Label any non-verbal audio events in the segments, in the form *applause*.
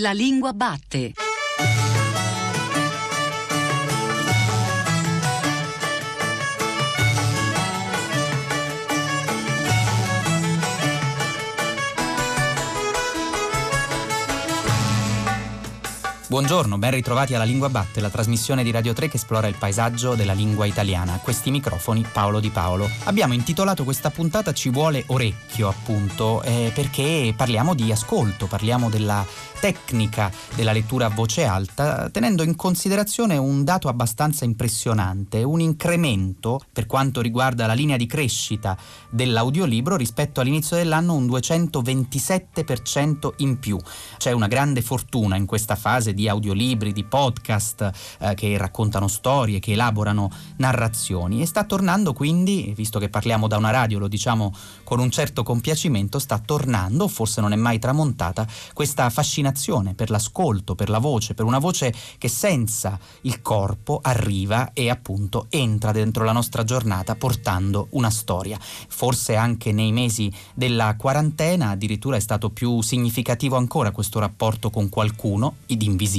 La lingua batte. Buongiorno, ben ritrovati alla Lingua Batte, la trasmissione di Radio 3 che esplora il paesaggio della lingua italiana. Questi microfoni Paolo Di Paolo. Abbiamo intitolato questa puntata Ci vuole orecchio, appunto, eh, perché parliamo di ascolto, parliamo della tecnica della lettura a voce alta, tenendo in considerazione un dato abbastanza impressionante, un incremento per quanto riguarda la linea di crescita dell'audiolibro rispetto all'inizio dell'anno un 227% in più. C'è una grande fortuna in questa fase di audiolibri, di podcast eh, che raccontano storie, che elaborano narrazioni e sta tornando quindi, visto che parliamo da una radio, lo diciamo con un certo compiacimento, sta tornando, forse non è mai tramontata, questa fascinazione per l'ascolto, per la voce, per una voce che senza il corpo arriva e appunto entra dentro la nostra giornata portando una storia. Forse anche nei mesi della quarantena addirittura è stato più significativo ancora questo rapporto con qualcuno, id invisibile,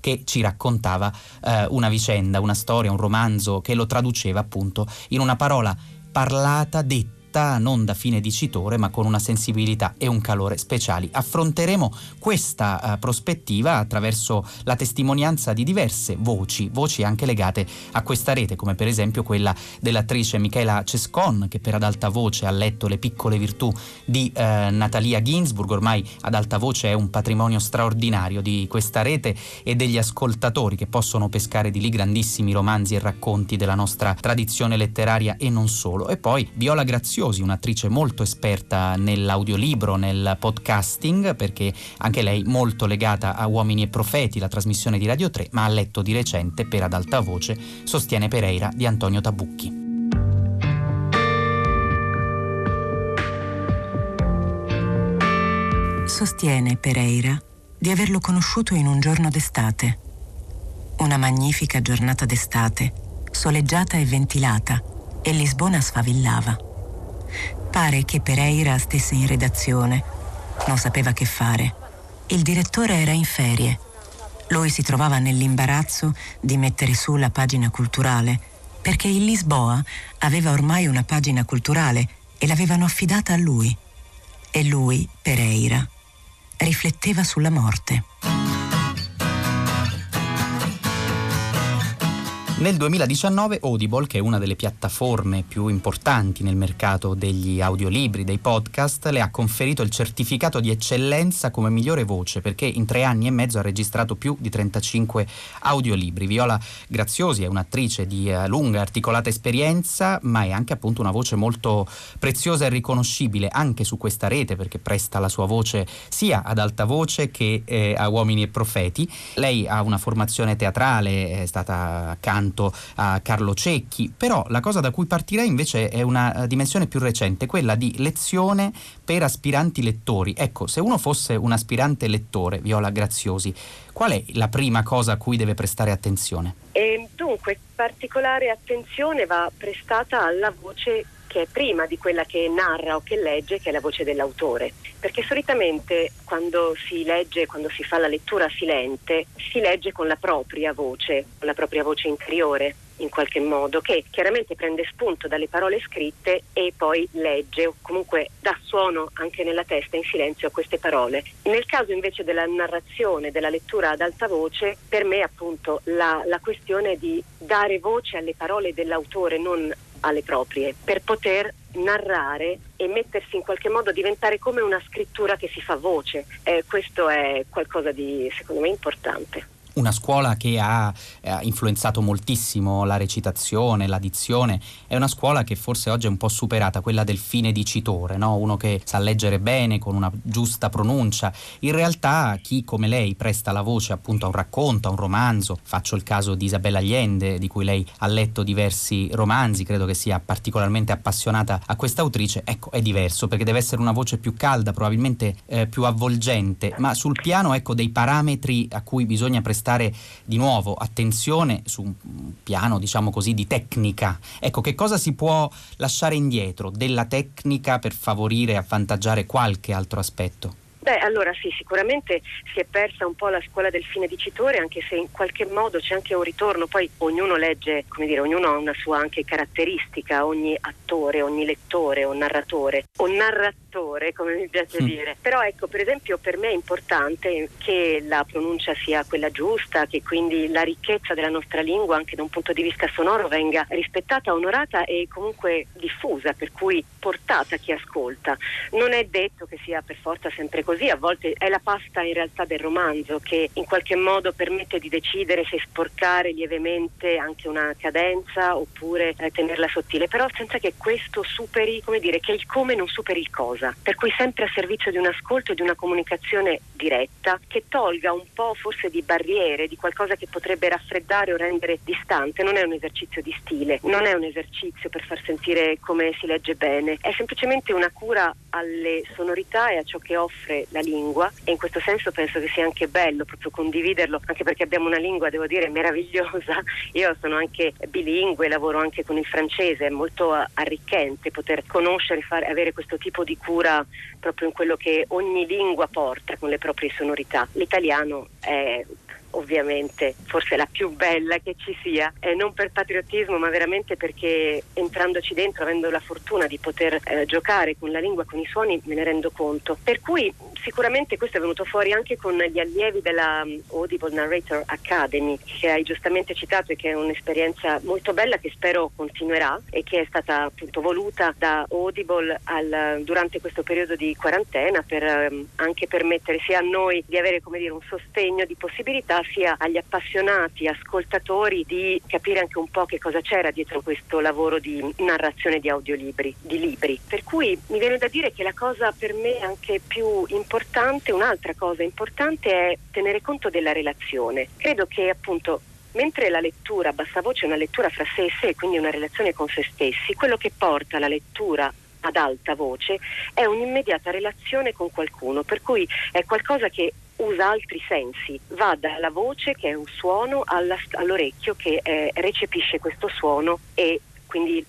che ci raccontava eh, una vicenda, una storia, un romanzo che lo traduceva appunto in una parola parlata, detta realtà non da fine dicitore ma con una sensibilità e un calore speciali. Affronteremo questa uh, prospettiva attraverso la testimonianza di diverse voci, voci anche legate a questa rete, come per esempio quella dell'attrice Michela Cescon che per ad alta voce ha letto Le piccole virtù di uh, Natalia Ginsburg, ormai ad alta voce è un patrimonio straordinario di questa rete e degli ascoltatori che possono pescare di lì grandissimi romanzi e racconti della nostra tradizione letteraria e non solo. E poi Viola Graziosi Preziosi, un'attrice molto esperta nell'audiolibro, nel podcasting, perché anche lei molto legata a Uomini e Profeti, la trasmissione di Radio 3, ma ha letto di recente per ad alta voce Sostiene Pereira di Antonio Tabucchi. Sostiene Pereira di averlo conosciuto in un giorno d'estate. Una magnifica giornata d'estate, soleggiata e ventilata, e Lisbona sfavillava. Pare che Pereira stesse in redazione. Non sapeva che fare. Il direttore era in ferie. Lui si trovava nell'imbarazzo di mettere su la pagina culturale, perché il Lisboa aveva ormai una pagina culturale e l'avevano affidata a lui. E lui, Pereira, rifletteva sulla morte. Nel 2019 Audible, che è una delle piattaforme più importanti nel mercato degli audiolibri, dei podcast, le ha conferito il certificato di eccellenza come migliore voce perché in tre anni e mezzo ha registrato più di 35 audiolibri. Viola Graziosi è un'attrice di uh, lunga articolata esperienza, ma è anche appunto una voce molto preziosa e riconoscibile anche su questa rete perché presta la sua voce sia ad alta voce che eh, a uomini e profeti. Lei ha una formazione teatrale, è stata accanto accanto a Carlo Cecchi, però la cosa da cui partirei invece è una eh, dimensione più recente, quella di lezione per aspiranti lettori. Ecco, se uno fosse un aspirante lettore, Viola Graziosi, qual è la prima cosa a cui deve prestare attenzione? E dunque, particolare attenzione va prestata alla voce che è prima di quella che narra o che legge, che è la voce dell'autore. Perché solitamente quando si legge, quando si fa la lettura silente, si legge con la propria voce, con la propria voce interiore in qualche modo, che chiaramente prende spunto dalle parole scritte e poi legge o comunque dà suono anche nella testa in silenzio a queste parole. Nel caso invece della narrazione, della lettura ad alta voce, per me appunto la, la questione di dare voce alle parole dell'autore, non alle proprie, per poter narrare e mettersi in qualche modo, diventare come una scrittura che si fa voce. Eh, questo è qualcosa di secondo me importante una scuola che ha eh, influenzato moltissimo la recitazione, la dizione, è una scuola che forse oggi è un po' superata, quella del fine dicitore, no? uno che sa leggere bene, con una giusta pronuncia. In realtà chi come lei presta la voce appunto a un racconto, a un romanzo, faccio il caso di Isabella Allende, di cui lei ha letto diversi romanzi, credo che sia particolarmente appassionata a questa autrice, ecco è diverso perché deve essere una voce più calda, probabilmente eh, più avvolgente, ma sul piano ecco dei parametri a cui bisogna prestare prestare di nuovo attenzione su un piano, diciamo così, di tecnica. Ecco, che cosa si può lasciare indietro della tecnica per favorire e avvantaggiare qualche altro aspetto? Beh, allora sì, sicuramente si è persa un po' la scuola del fine dicitore, anche se in qualche modo c'è anche un ritorno, poi ognuno legge, come dire, ognuno ha una sua anche caratteristica, ogni attore, ogni lettore o narratore o narratore, come mi piace mm. dire. Però ecco, per esempio, per me è importante che la pronuncia sia quella giusta, che quindi la ricchezza della nostra lingua anche da un punto di vista sonoro venga rispettata, onorata e comunque diffusa, per cui portata a chi ascolta. Non è detto che sia per forza sempre così così, a volte è la pasta in realtà del romanzo che in qualche modo permette di decidere se sporcare lievemente anche una cadenza oppure eh, tenerla sottile, però senza che questo superi, come dire, che il come non superi il cosa, per cui sempre a servizio di un ascolto e di una comunicazione diretta che tolga un po' forse di barriere, di qualcosa che potrebbe raffreddare o rendere distante, non è un esercizio di stile, non è un esercizio per far sentire come si legge bene, è semplicemente una cura alle sonorità e a ciò che offre la lingua e in questo senso penso che sia anche bello proprio condividerlo, anche perché abbiamo una lingua, devo dire, meravigliosa. *laughs* Io sono anche bilingue, lavoro anche con il francese, è molto arricchente poter conoscere, fare, avere questo tipo di cura proprio in quello che ogni lingua porta con le proprie sonorità. L'italiano è ovviamente forse la più bella che ci sia, eh, non per patriottismo ma veramente perché entrandoci dentro, avendo la fortuna di poter eh, giocare con la lingua, con i suoni, me ne rendo conto. Per cui sicuramente questo è venuto fuori anche con gli allievi della um, Audible Narrator Academy che hai giustamente citato e che è un'esperienza molto bella che spero continuerà e che è stata appunto voluta da Audible al, durante questo periodo di quarantena per um, anche permettere sia a noi di avere come dire un sostegno di possibilità sia agli appassionati ascoltatori di capire anche un po' che cosa c'era dietro questo lavoro di narrazione di audiolibri, di libri. Per cui mi viene da dire che la cosa per me anche più importante, un'altra cosa importante è tenere conto della relazione. Credo che appunto mentre la lettura a bassa voce è una lettura fra sé e sé, quindi una relazione con se stessi, quello che porta la lettura ad alta voce è un'immediata relazione con qualcuno, per cui è qualcosa che usa altri sensi, va dalla voce che è un suono alla, all'orecchio che eh, recepisce questo suono e quindi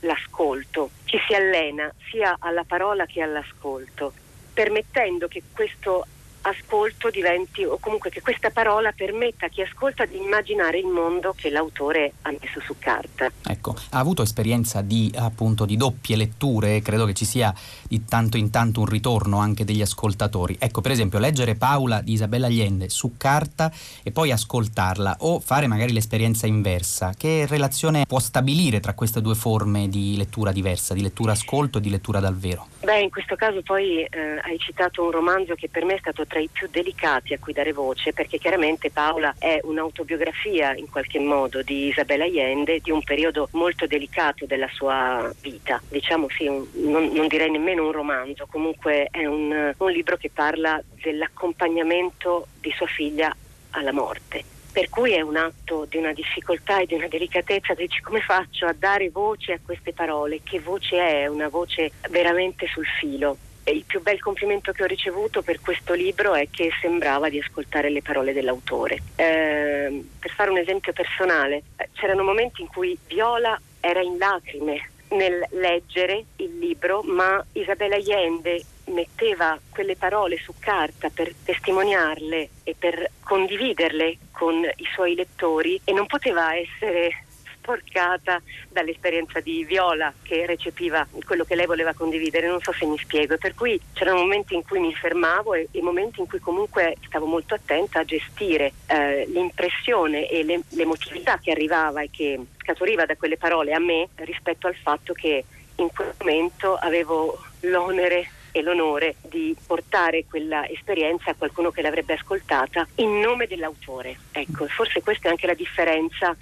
l'ascolto, ci si allena sia alla parola che all'ascolto, permettendo che questo ascolto diventi, o comunque che questa parola permetta a chi ascolta di immaginare il mondo che l'autore ha messo su carta. Ecco, ha avuto esperienza di, appunto, di doppie letture, credo che ci sia di tanto in tanto un ritorno anche degli ascoltatori. Ecco, per esempio, leggere Paola di Isabella Allende su carta e poi ascoltarla o fare magari l'esperienza inversa. Che relazione può stabilire tra queste due forme di lettura diversa, di lettura ascolto e di lettura dal vero? Beh, in questo caso poi eh, hai citato un romanzo che per me è stato tra i più delicati a cui dare voce, perché chiaramente Paola è un'autobiografia in qualche modo di Isabella Allende di un periodo molto delicato della sua vita. Diciamo sì, un, non, non, direi nemmeno un romanzo, comunque è un, un libro che parla dell'accompagnamento di sua figlia alla morte. Per cui è un atto di una difficoltà e di una delicatezza, dici come faccio a dare voce a queste parole, che voce è, una voce veramente sul filo il più bel complimento che ho ricevuto per questo libro è che sembrava di ascoltare le parole dell'autore. Eh, per fare un esempio personale, eh, c'erano momenti in cui Viola era in lacrime nel leggere il libro, ma Isabella Allende metteva quelle parole su carta per testimoniarle e per condividerle con i suoi lettori e non poteva essere sporcata dall'esperienza di Viola che recepiva quello che lei voleva condividere, non so se mi spiego, per cui c'erano momenti in cui mi fermavo e, e momenti in cui comunque stavo molto attenta a gestire eh, l'impressione e le, l'emotività che arrivava e che scaturiva da quelle parole a me rispetto al fatto che in quel momento avevo l'onere e l'onore di portare quella esperienza a qualcuno che l'avrebbe ascoltata in nome dell'autore. Ecco, forse questa è anche la differenza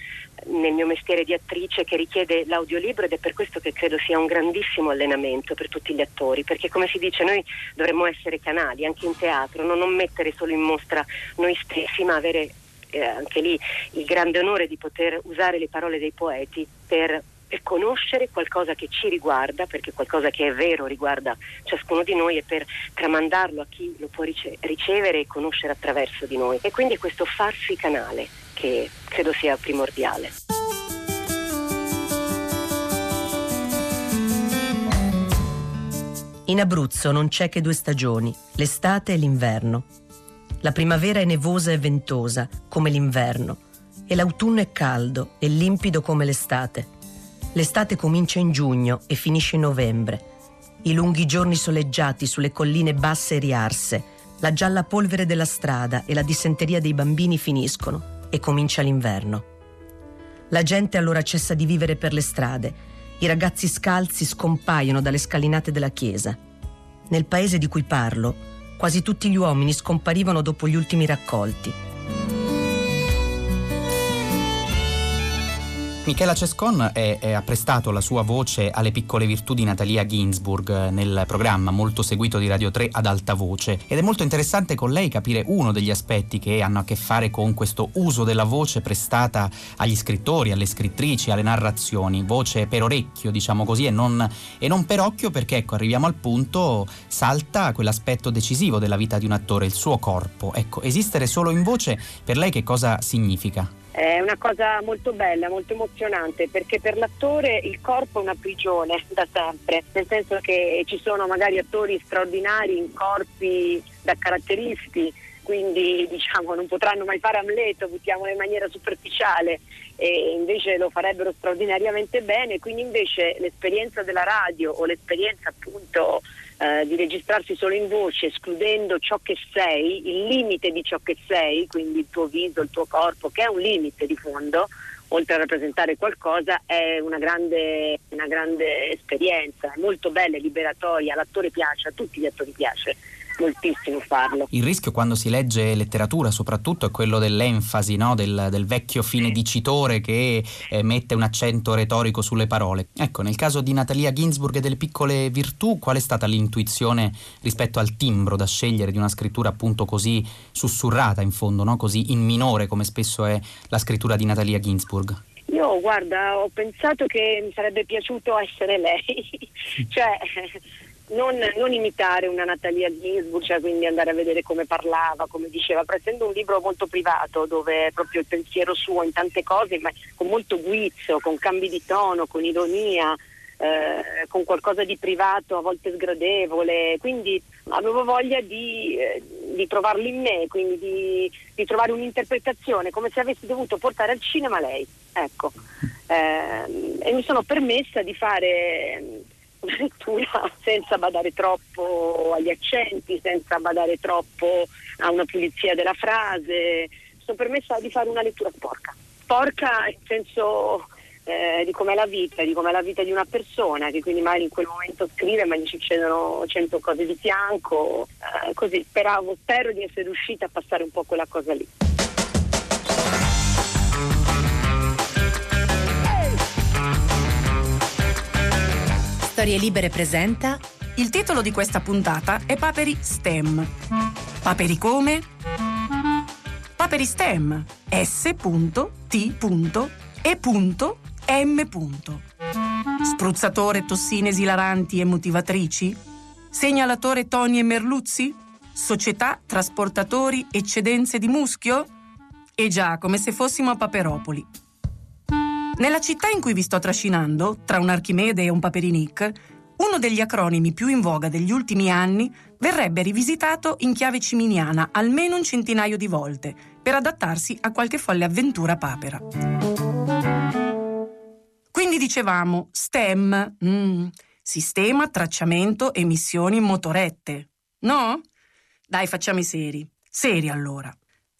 nel mio mestiere di attrice che richiede l'audiolibro ed è per questo che credo sia un grandissimo allenamento per tutti gli attori, perché come si dice noi dovremmo essere canali anche in teatro, no? non mettere solo in mostra noi stessi, ma avere eh, anche lì il grande onore di poter usare le parole dei poeti per per conoscere qualcosa che ci riguarda, perché qualcosa che è vero riguarda ciascuno di noi e per tramandarlo a chi lo può rice- ricevere e conoscere attraverso di noi. E quindi questo farsi canale che credo sia primordiale. In Abruzzo non c'è che due stagioni, l'estate e l'inverno. La primavera è nevosa e ventosa, come l'inverno, e l'autunno è caldo e limpido come l'estate. L'estate comincia in giugno e finisce in novembre. I lunghi giorni soleggiati sulle colline basse e riarse, la gialla polvere della strada e la dissenteria dei bambini finiscono e comincia l'inverno. La gente allora cessa di vivere per le strade i ragazzi scalzi scompaiono dalle scalinate della chiesa. Nel paese di cui parlo, quasi tutti gli uomini scomparivano dopo gli ultimi raccolti. Michela Cescon è, è, ha prestato la sua voce alle piccole virtù di Natalia Ginsburg nel programma molto seguito di Radio 3 ad alta voce ed è molto interessante con lei capire uno degli aspetti che hanno a che fare con questo uso della voce prestata agli scrittori, alle scrittrici, alle narrazioni, voce per orecchio diciamo così e non, e non per occhio perché ecco arriviamo al punto salta quell'aspetto decisivo della vita di un attore, il suo corpo. Ecco, esistere solo in voce per lei che cosa significa? È una cosa molto bella, molto emozionante perché per l'attore il corpo è una prigione da sempre, nel senso che ci sono magari attori straordinari in corpi da caratteristi, quindi diciamo non potranno mai fare Amleto, buttiamolo in maniera superficiale e invece lo farebbero straordinariamente bene, quindi invece l'esperienza della radio o l'esperienza appunto eh, di registrarsi solo in voce, escludendo ciò che sei, il limite di ciò che sei, quindi il tuo viso, il tuo corpo, che è un limite di fondo, oltre a rappresentare qualcosa, è una grande, una grande esperienza, è molto bella, è liberatoria, all'attore piace, a tutti gli attori piace moltissimo farlo. Il rischio quando si legge letteratura soprattutto è quello dell'enfasi, no? del, del, vecchio fine dicitore che eh, mette un accento retorico sulle parole. Ecco, nel caso di Natalia Ginsburg e delle piccole virtù, qual è stata l'intuizione rispetto al timbro da scegliere di una scrittura appunto così sussurrata in fondo, no? così in minore come spesso è la scrittura di Natalia Ginsburg? Io guarda, ho pensato che mi sarebbe piaciuto essere lei, *laughs* cioè non, non, imitare una Natalia Ginsburg, cioè quindi andare a vedere come parlava, come diceva, però essendo un libro molto privato dove proprio il pensiero suo in tante cose, ma con molto guizzo, con cambi di tono, con ironia, eh, con qualcosa di privato, a volte sgradevole, quindi avevo voglia di, eh, di trovarlo in me, quindi di, di, trovare un'interpretazione, come se avessi dovuto portare al cinema lei. Ecco. Eh, e mi sono permessa di fare una lettura senza badare troppo agli accenti, senza badare troppo a una pulizia della frase. Sono permessa di fare una lettura sporca. Sporca nel senso eh, di com'è la vita, di com'è la vita di una persona, che quindi magari in quel momento scrive ma gli succedono cento cose di fianco, eh, così speravo, spero di essere riuscita a passare un po' quella cosa lì. Storie Libere presenta Il titolo di questa puntata è Paperi STEM. Paperi come? Paperi STEM. S.T.E.M. Spruzzatore tossine esilaranti e motivatrici? Segnalatore Toni e Merluzzi? Società, trasportatori, eccedenze di muschio? E già, come se fossimo a Paperopoli. Nella città in cui vi sto trascinando, tra un Archimede e un Paperinic, uno degli acronimi più in voga degli ultimi anni verrebbe rivisitato in chiave ciminiana almeno un centinaio di volte per adattarsi a qualche folle avventura papera. Quindi dicevamo STEM, mm, sistema, tracciamento, emissioni, motorette. No? Dai, facciamo i seri. Seri allora.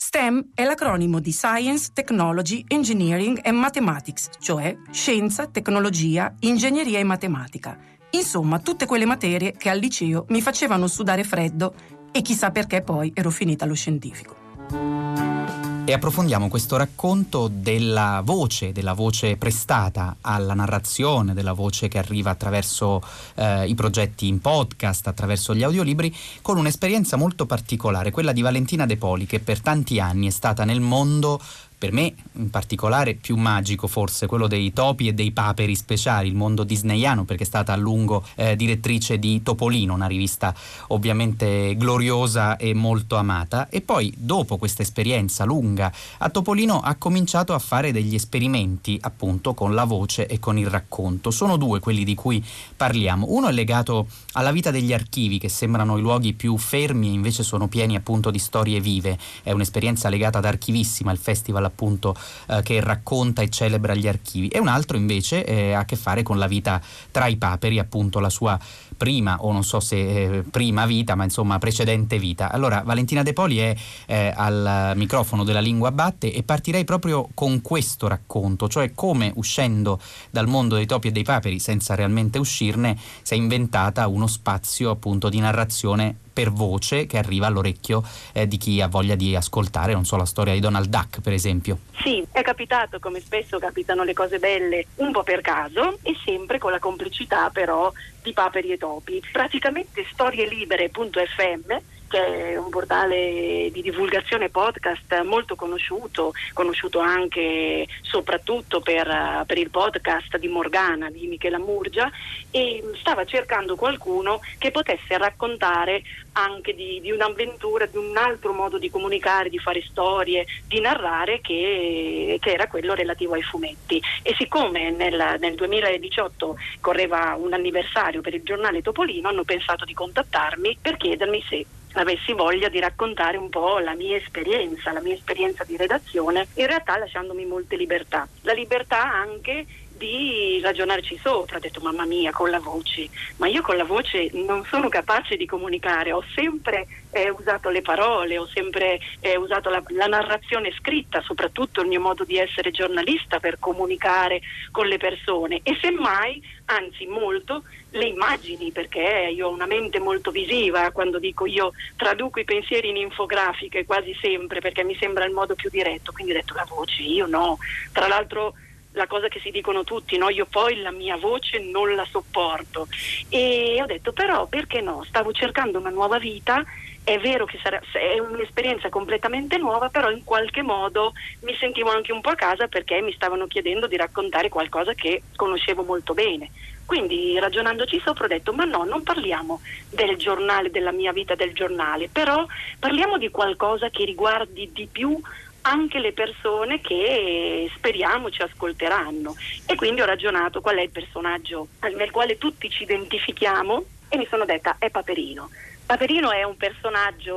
STEM è l'acronimo di Science, Technology, Engineering and Mathematics, cioè scienza, tecnologia, ingegneria e matematica. Insomma, tutte quelle materie che al liceo mi facevano sudare freddo e chissà perché poi ero finita allo scientifico e approfondiamo questo racconto della voce, della voce prestata alla narrazione, della voce che arriva attraverso eh, i progetti in podcast, attraverso gli audiolibri, con un'esperienza molto particolare, quella di Valentina De Poli, che per tanti anni è stata nel mondo per me in particolare più magico forse quello dei topi e dei paperi speciali, il mondo disneyano perché è stata a lungo eh, direttrice di Topolino, una rivista ovviamente gloriosa e molto amata e poi dopo questa esperienza lunga a Topolino ha cominciato a fare degli esperimenti appunto con la voce e con il racconto. Sono due quelli di cui parliamo. Uno è legato alla vita degli archivi che sembrano i luoghi più fermi e invece sono pieni appunto di storie vive. È un'esperienza legata ad Archivissima, il festival appunto eh, che racconta e celebra gli archivi. E un altro invece eh, ha a che fare con la vita tra i paperi, appunto la sua prima o non so se eh, prima vita, ma insomma precedente vita. Allora Valentina De Poli è eh, al microfono della Lingua Batte e partirei proprio con questo racconto, cioè come uscendo dal mondo dei topi e dei paperi senza realmente uscirne si è inventata uno spazio appunto di narrazione per voce che arriva all'orecchio eh, di chi ha voglia di ascoltare, non so, la storia di Donald Duck per esempio. Sì, è capitato come spesso capitano le cose belle un po' per caso e sempre con la complicità però di paperi e topi. Praticamente storielibere.fm che è un portale di divulgazione podcast molto conosciuto, conosciuto anche soprattutto per, per, il podcast di Morgana, di Michela Murgia, e stava cercando qualcuno che potesse raccontare anche di, di, un'avventura, di un altro modo di comunicare, di fare storie, di narrare che, che era quello relativo ai fumetti. E siccome nel, nel 2018 correva un anniversario per il giornale Topolino, hanno pensato di contattarmi per chiedermi se avessi voglia di raccontare un po' la mia esperienza, la mia esperienza di redazione, in realtà lasciandomi molte libertà. La libertà anche di ragionarci sopra, ho detto mamma mia con la voce, ma io con la voce non sono capace di comunicare, ho sempre eh, usato le parole, ho sempre eh, usato la, la, narrazione scritta, soprattutto il mio modo di essere giornalista per comunicare con le persone. E semmai, anzi molto, le immagini perché io ho una mente molto visiva, quando dico io traduco i pensieri in infografiche quasi sempre perché mi sembra il modo più diretto, quindi ho detto la voce, io no, tra l'altro la cosa che si dicono tutti, no? io poi la mia voce non la sopporto. E ho detto però perché no? Stavo cercando una nuova vita, è vero che sarà, è un'esperienza completamente nuova, però in qualche modo mi sentivo anche un po' a casa perché mi stavano chiedendo di raccontare qualcosa che conoscevo molto bene. Quindi ragionandoci sopra ho detto ma no, non parliamo del giornale, della mia vita del giornale, però parliamo di qualcosa che riguardi di più anche le persone che speriamo ci ascolteranno. E quindi ho ragionato qual è il personaggio nel quale tutti ci identifichiamo e mi sono detta è Paperino. Paperino è un personaggio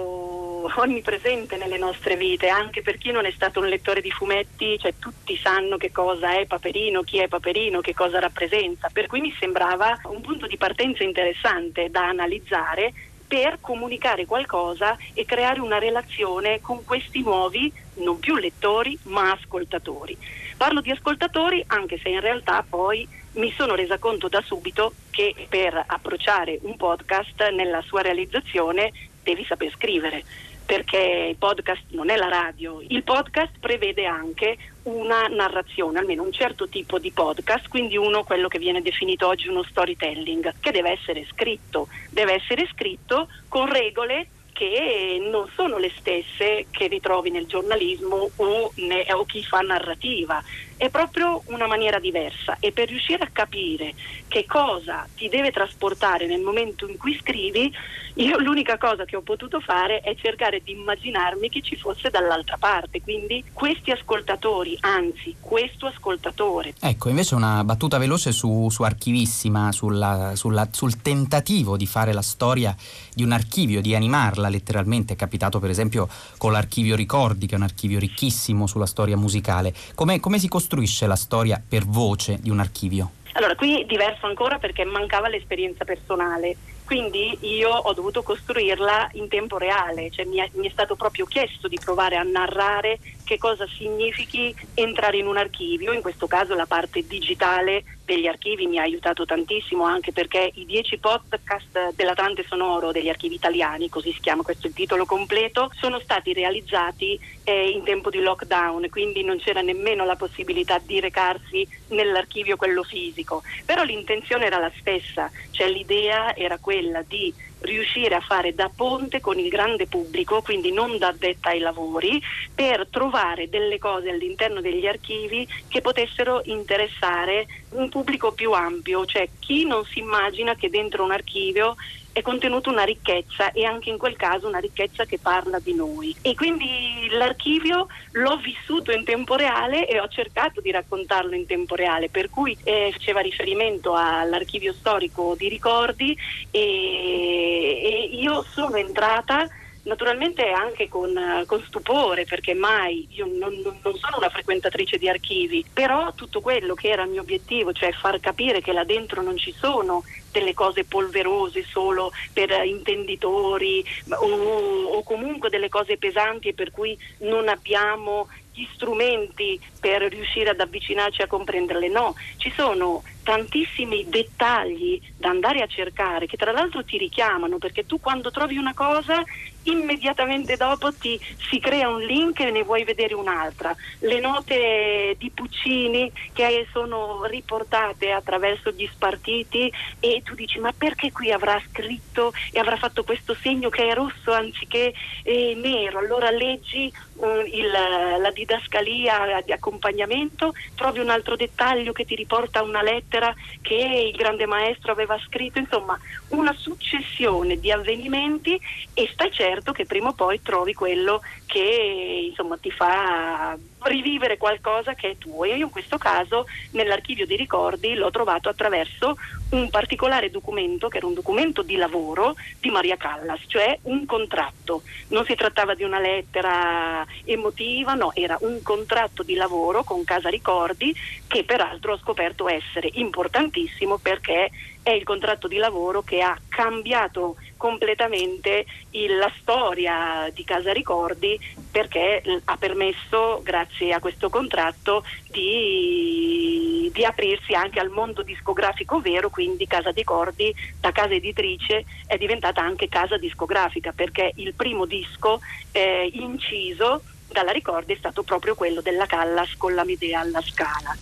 onnipresente nelle nostre vite, anche per chi non è stato un lettore di fumetti, cioè tutti sanno che cosa è Paperino, chi è Paperino, che cosa rappresenta, per cui mi sembrava un punto di partenza interessante da analizzare per comunicare qualcosa e creare una relazione con questi nuovi, non più lettori, ma ascoltatori. Parlo di ascoltatori anche se in realtà poi mi sono resa conto da subito che per approcciare un podcast nella sua realizzazione devi saper scrivere perché il podcast non è la radio, il podcast prevede anche una narrazione, almeno un certo tipo di podcast, quindi uno quello che viene definito oggi uno storytelling, che deve essere scritto, deve essere scritto con regole che non sono le stesse che ritrovi nel giornalismo o, ne, o chi fa narrativa, è proprio una maniera diversa e per riuscire a capire che cosa ti deve trasportare nel momento in cui scrivi, io l'unica cosa che ho potuto fare è cercare di immaginarmi che ci fosse dall'altra parte, quindi questi ascoltatori, anzi questo ascoltatore. Ecco, invece una battuta veloce su, su Archivissima, sulla, sulla, sul tentativo di fare la storia di un archivio, di animarla letteralmente, è capitato per esempio con l'archivio Ricordi, che è un archivio ricchissimo sulla storia musicale. Come, come si costruisce la storia per voce di un archivio? Allora, qui è diverso ancora perché mancava l'esperienza personale, quindi io ho dovuto costruirla in tempo reale, cioè mi è, mi è, stato proprio chiesto di provare a narrare che cosa significhi entrare in un archivio, in questo caso la parte digitale degli archivi mi ha aiutato tantissimo anche perché i dieci podcast dell'Atlante Sonoro degli archivi italiani, così si chiama questo il titolo completo, sono stati realizzati eh, in tempo di lockdown, quindi non c'era nemmeno la possibilità di recarsi nell'archivio quello fisico, però l'intenzione era la stessa, cioè l'idea era quella di riuscire a fare da ponte con il grande pubblico, quindi non da addetta ai lavori, per trovare delle cose all'interno degli archivi che potessero interessare un pubblico più ampio, cioè chi non si immagina che dentro un archivio è contenuta una ricchezza e anche in quel caso una ricchezza che parla di noi. E quindi l'archivio l'ho vissuto in tempo reale e ho cercato di raccontarlo in tempo reale, per cui eh, faceva riferimento all'archivio storico di ricordi e, e io sono entrata naturalmente anche con, con, stupore perché mai io non, non, sono una frequentatrice di archivi, però tutto quello che era il mio obiettivo, cioè far capire che là dentro non ci sono delle cose polverose solo per intenditori o, o comunque delle cose pesanti per cui non abbiamo gli strumenti per riuscire ad avvicinarci a comprenderle, no, ci sono tantissimi dettagli da andare a cercare che tra l'altro ti richiamano perché tu quando trovi una cosa immediatamente dopo ti si crea un link e ne vuoi vedere un'altra. Le note di Puccini che sono riportate attraverso gli spartiti e tu dici ma perché qui avrà scritto e avrà fatto questo segno che è rosso anziché eh, nero? Allora leggi eh, il, la didascalia di accompagnamento, trovi un altro dettaglio che ti riporta una lettera lettera che il grande maestro aveva scritto, insomma una successione di avvenimenti e stai certo che prima o poi trovi quello che insomma ti fa rivivere qualcosa che è tuo. Io in questo caso nell'archivio di ricordi l'ho trovato attraverso un particolare documento che era un documento di lavoro di Maria Callas, cioè un contratto. Non si trattava di una lettera emotiva, no, era un contratto di lavoro con Casa Ricordi che peraltro ho scoperto essere importantissimo perché è il contratto di lavoro che ha cambiato completamente il, la storia di Casa Ricordi perché ha permesso, grazie a questo contratto, di, di, aprirsi anche al mondo discografico vero, quindi Casa Ricordi da casa editrice è diventata anche casa discografica perché il primo disco eh, inciso dalla Ricordi è stato proprio quello della Callas con la Medea alla Scala.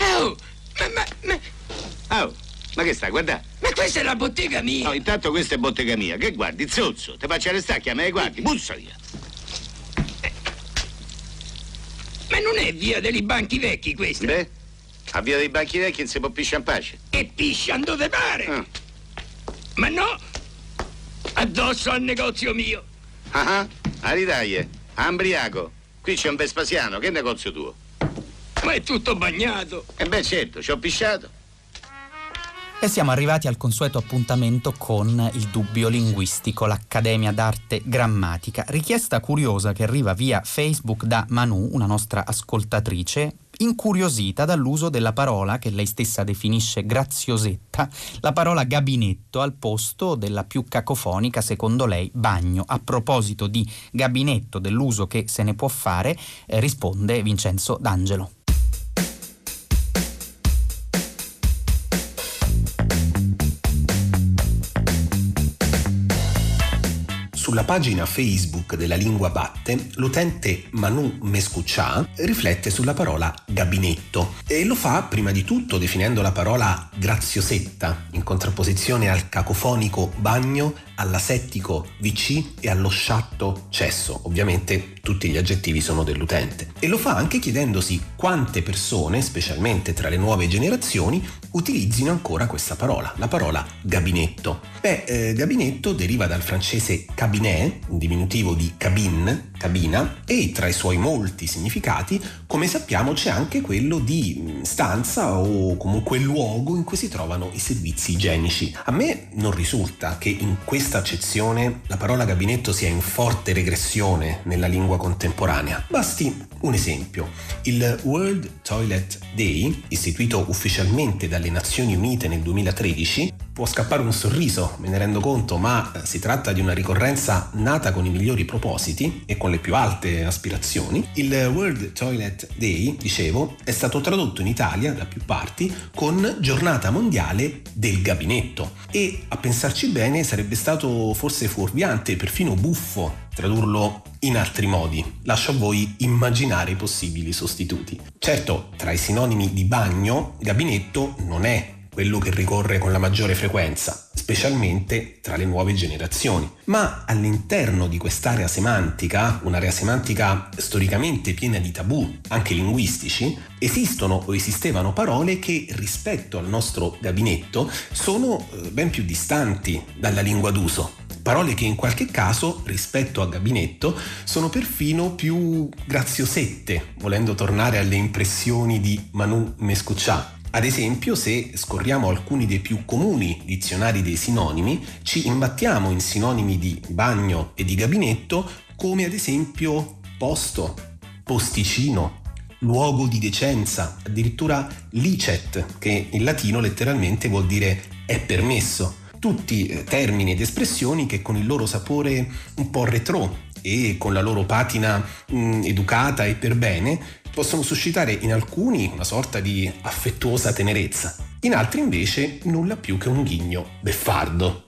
Oh, ma, ma, ma Oh, ma che sta, guarda? Ma questa è la bottega mia! No, intanto questa è bottega mia. Che guardi, zozzo? Ti faccio arrestare, chiama e guardi, bussa via. Ma non è via dei banchi vecchi questa? Beh, a via dei banchi vecchi non si può pisciare in pace. E pisciano dove pare! Ah. Ma no! Addosso al negozio mio! Ah, ah, a ridaglie, ambriaco. Qui c'è un Vespasiano, che negozio tuo? Ma è tutto bagnato! E eh beh, certo, ci ho pisciato. E siamo arrivati al consueto appuntamento con il dubbio linguistico, l'Accademia d'Arte Grammatica. Richiesta curiosa che arriva via Facebook da Manu, una nostra ascoltatrice, incuriosita dall'uso della parola che lei stessa definisce graziosetta, la parola gabinetto al posto della più cacofonica, secondo lei, bagno. A proposito di gabinetto, dell'uso che se ne può fare, eh, risponde Vincenzo D'Angelo. Sulla pagina Facebook della Lingua Batte, l'utente Manu Mescuccia riflette sulla parola gabinetto e lo fa prima di tutto definendo la parola graziosetta in contrapposizione al cacofonico bagno, all'asettico VC e allo sciatto cesso. Ovviamente tutti gli aggettivi sono dell'utente. E lo fa anche chiedendosi quante persone, specialmente tra le nuove generazioni, utilizzino ancora questa parola, la parola gabinetto. Beh, eh, gabinetto deriva dal francese cabinet, un diminutivo di cabine, cabina, e tra i suoi molti significati, come sappiamo, c'è anche quello di mm, stanza o comunque luogo in cui si trovano i servizi igienici. A me non risulta che in questa accezione la parola gabinetto sia in forte regressione nella lingua contemporanea. Basti un esempio. Il World Toilet Day, istituito ufficialmente dalle Nazioni Unite nel 2013, può scappare un sorriso, me ne rendo conto, ma eh, si tratta di una ricorrenza nata con i migliori propositi e con le più alte aspirazioni. Il World Toilet Day, dicevo, è stato tradotto in Italia da più parti con Giornata Mondiale del Gabinetto e a pensarci bene sarebbe stato forse fuorviante, perfino buffo tradurlo in altri modi. Lascio a voi immaginare i possibili sostituti. Certo, tra i sinonimi di bagno, gabinetto non è quello che ricorre con la maggiore frequenza, specialmente tra le nuove generazioni. Ma all'interno di quest'area semantica, un'area semantica storicamente piena di tabù, anche linguistici, esistono o esistevano parole che rispetto al nostro gabinetto sono eh, ben più distanti dalla lingua d'uso. Parole che in qualche caso, rispetto a gabinetto, sono perfino più graziosette, volendo tornare alle impressioni di Manu Mescuccià, ad esempio, se scorriamo alcuni dei più comuni dizionari dei sinonimi, ci imbattiamo in sinonimi di bagno e di gabinetto come ad esempio posto, posticino, luogo di decenza, addirittura licet, che in latino letteralmente vuol dire è permesso. Tutti eh, termini ed espressioni che con il loro sapore un po' retro e con la loro patina mh, mm, educata e per bene possono suscitare in alcuni una sorta di affettuosa tenerezza, in altri invece nulla più che un ghigno beffardo.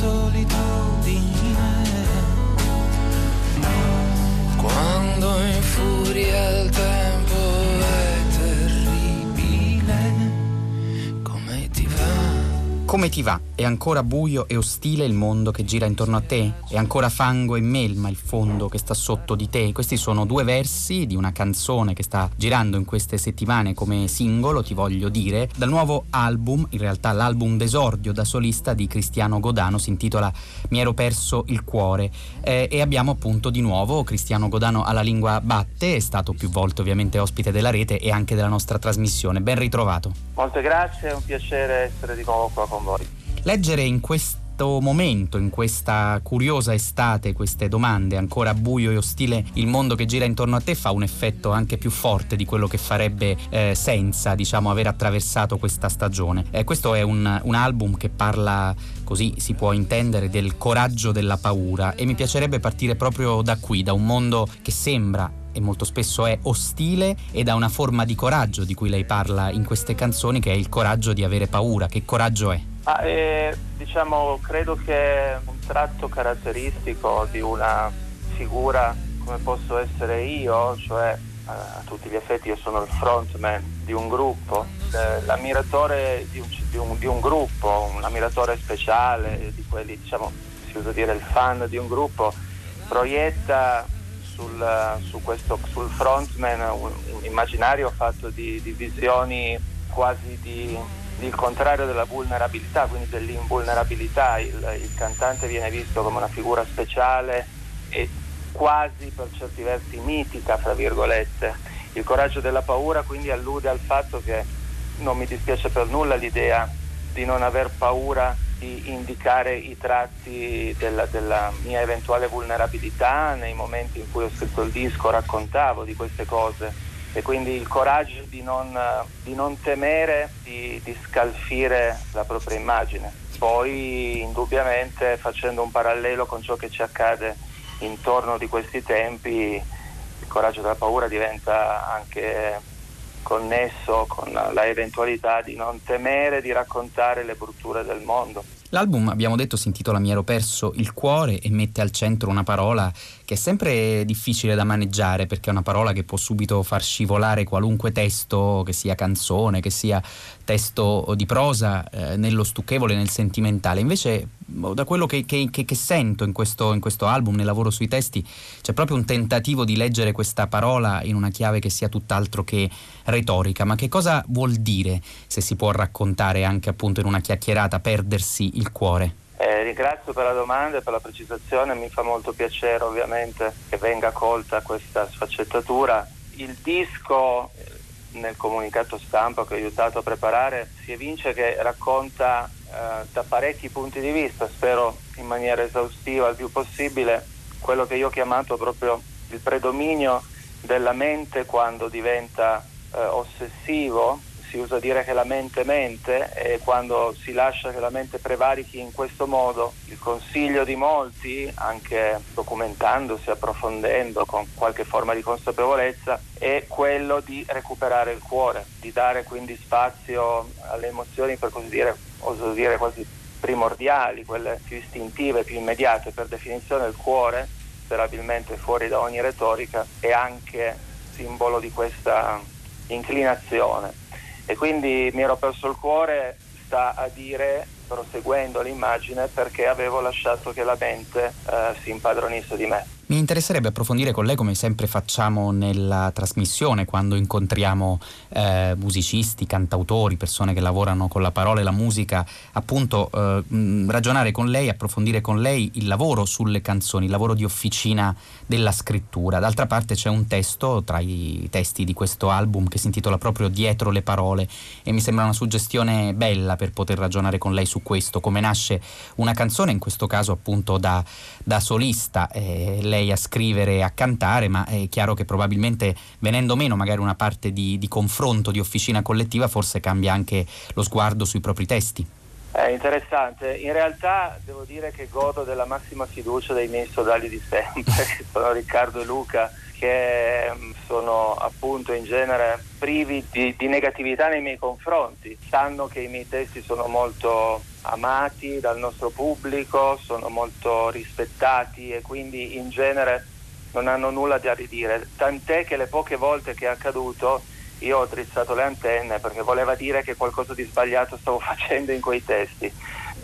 solitudine. Quando infuria il tempo è terribile. Come ti va? Come ti va? È ancora buio e ostile il mondo che gira intorno a te? È ancora fango e melma il fondo che sta sotto di te? Questi sono due versi di una canzone che sta girando in queste settimane come singolo, ti voglio dire, dal nuovo album, in realtà l'album d'esordio da solista di Cristiano Godano, si intitola Mi ero perso il cuore. Eh, e abbiamo appunto di nuovo Cristiano Godano alla lingua batte, è stato più volte ovviamente ospite della rete e anche della nostra trasmissione. Ben ritrovato. Molte grazie, è un piacere essere di nuovo qua con voi. Leggere in questo momento, in questa curiosa estate, queste domande ancora buio e ostile, il mondo che gira intorno a te fa un effetto anche più forte di quello che farebbe eh, senza, diciamo, aver attraversato questa stagione. Eh, questo è un, un album che parla, così si può intendere, del coraggio della paura e mi piacerebbe partire proprio da qui, da un mondo che sembra e molto spesso è ostile e da una forma di coraggio di cui lei parla in queste canzoni che è il coraggio di avere paura. Che coraggio è? Ah, eh, diciamo, credo che un tratto caratteristico di una figura come posso essere io, cioè eh, a tutti gli effetti io sono il frontman di un gruppo, eh, l'ammiratore di un, di, un, di un, gruppo, un ammiratore speciale, di quelli, diciamo, si usa dire il fan di un gruppo, proietta sul, su questo, sul frontman un, un immaginario fatto di, di visioni quasi di il contrario della vulnerabilità, quindi dell'invulnerabilità. Il, il, cantante viene visto come una figura speciale e quasi per certi versi mitica, fra virgolette. Il coraggio della paura quindi allude al fatto che non mi dispiace per nulla l'idea di non aver paura di indicare i tratti della, della, mia eventuale vulnerabilità nei momenti in cui ho scritto il disco, raccontavo di queste cose e quindi il coraggio di non, di non temere di, di scalfire la propria immagine. Poi indubbiamente facendo un parallelo con ciò che ci accade intorno di questi tempi, il coraggio della paura diventa anche connesso con la eventualità di non temere di raccontare le brutture del mondo. L'album, abbiamo detto, si intitola Mi ero perso il cuore e mette al centro una parola che è sempre difficile da maneggiare perché è una parola che può subito far scivolare qualunque testo, che sia canzone, che sia testo di prosa, eh, nello stucchevole, nel sentimentale. Invece, boh, da quello che, che, che, sento in questo, in questo, album, nel lavoro sui testi, c'è proprio un tentativo di leggere questa parola in una chiave che sia tutt'altro che retorica. Ma che cosa vuol dire, se si può raccontare anche appunto in una chiacchierata, perdersi il cuore? Eh, ringrazio per la domanda e per la precisazione, mi fa molto piacere ovviamente che venga colta questa sfaccettatura. Il disco nel comunicato stampa che ho aiutato a preparare si evince che racconta eh, da parecchi punti di vista, spero in maniera esaustiva il più possibile, quello che io ho chiamato proprio il predominio della mente quando diventa eh, ossessivo si usa dire che la mente mente e quando si lascia che la mente prevarichi in questo modo, il consiglio di molti, anche documentandosi, approfondendo con qualche forma di consapevolezza, è quello di recuperare il cuore, di dare quindi spazio alle emozioni, per così dire, oso dire quasi primordiali, quelle più istintive, più immediate. Per definizione il cuore, sperabilmente fuori da ogni retorica, è anche simbolo di questa inclinazione e quindi mi ero perso il cuore, sta a dire, proseguendo l'immagine, perché avevo lasciato che la mente eh, si impadronisse di me. Mi interesserebbe approfondire con lei, come sempre facciamo nella trasmissione, quando incontriamo eh, musicisti, cantautori, persone che lavorano con la parola e la musica, appunto eh, ragionare con lei, approfondire con lei il lavoro sulle canzoni, il lavoro di officina della scrittura. D'altra parte c'è un testo tra i testi di questo album che si intitola proprio Dietro le parole e mi sembra una suggestione bella per poter ragionare con lei su questo, come nasce una canzone, in questo caso appunto da, da solista. Eh, lei lei a scrivere e a cantare, ma è chiaro che probabilmente venendo meno magari una parte di, di confronto, di officina collettiva, forse cambia anche lo sguardo sui propri testi. È interessante, in realtà devo dire che godo della massima fiducia dei miei sodali di sempre, *laughs* che sono Riccardo e Luca, che mm, sono appunto in genere privi di, di, negatività nei miei confronti, sanno che i miei testi sono molto amati dal nostro pubblico, sono molto rispettati e quindi in genere non hanno nulla da ridire, tant'è che le poche volte che è accaduto io ho drizzato le antenne perché voleva dire che qualcosa di sbagliato stavo *laughs* facendo in quei testi.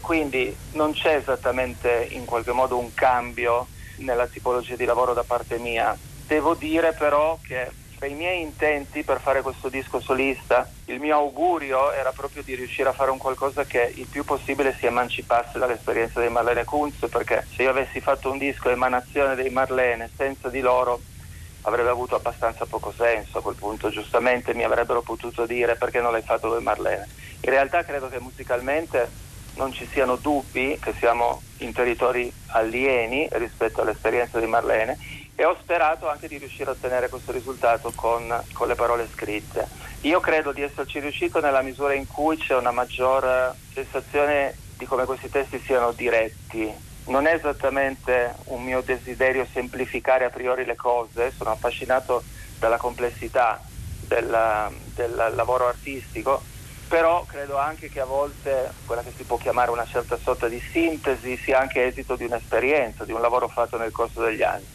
Quindi non c'è esattamente in qualche modo un cambio nella tipologia di lavoro da parte mia, Devo dire però che tra i miei intenti per fare questo disco solista, il mio augurio era proprio di riuscire a fare un qualcosa che il più possibile si emancipasse dall'esperienza dei Marlene Kunz, perché se io avessi fatto un disco emanazione dei Marlene senza di loro avrebbe avuto abbastanza poco senso a quel punto, giustamente mi avrebbero potuto dire perché non l'hai fatto voi Marlene. In realtà credo che musicalmente non ci siano dubbi che siamo in territori alieni rispetto all'esperienza di Marlene e ho sperato anche di riuscire a ottenere questo risultato con, con, le parole scritte. Io credo di esserci riuscito nella misura in cui c'è una maggior sensazione di come questi testi siano diretti. Non è esattamente un mio desiderio semplificare a priori le cose, sono affascinato dalla complessità del, del lavoro artistico, però credo anche che a volte quella che si può chiamare una certa sorta di sintesi sia anche esito di un'esperienza, di un lavoro fatto nel corso degli anni.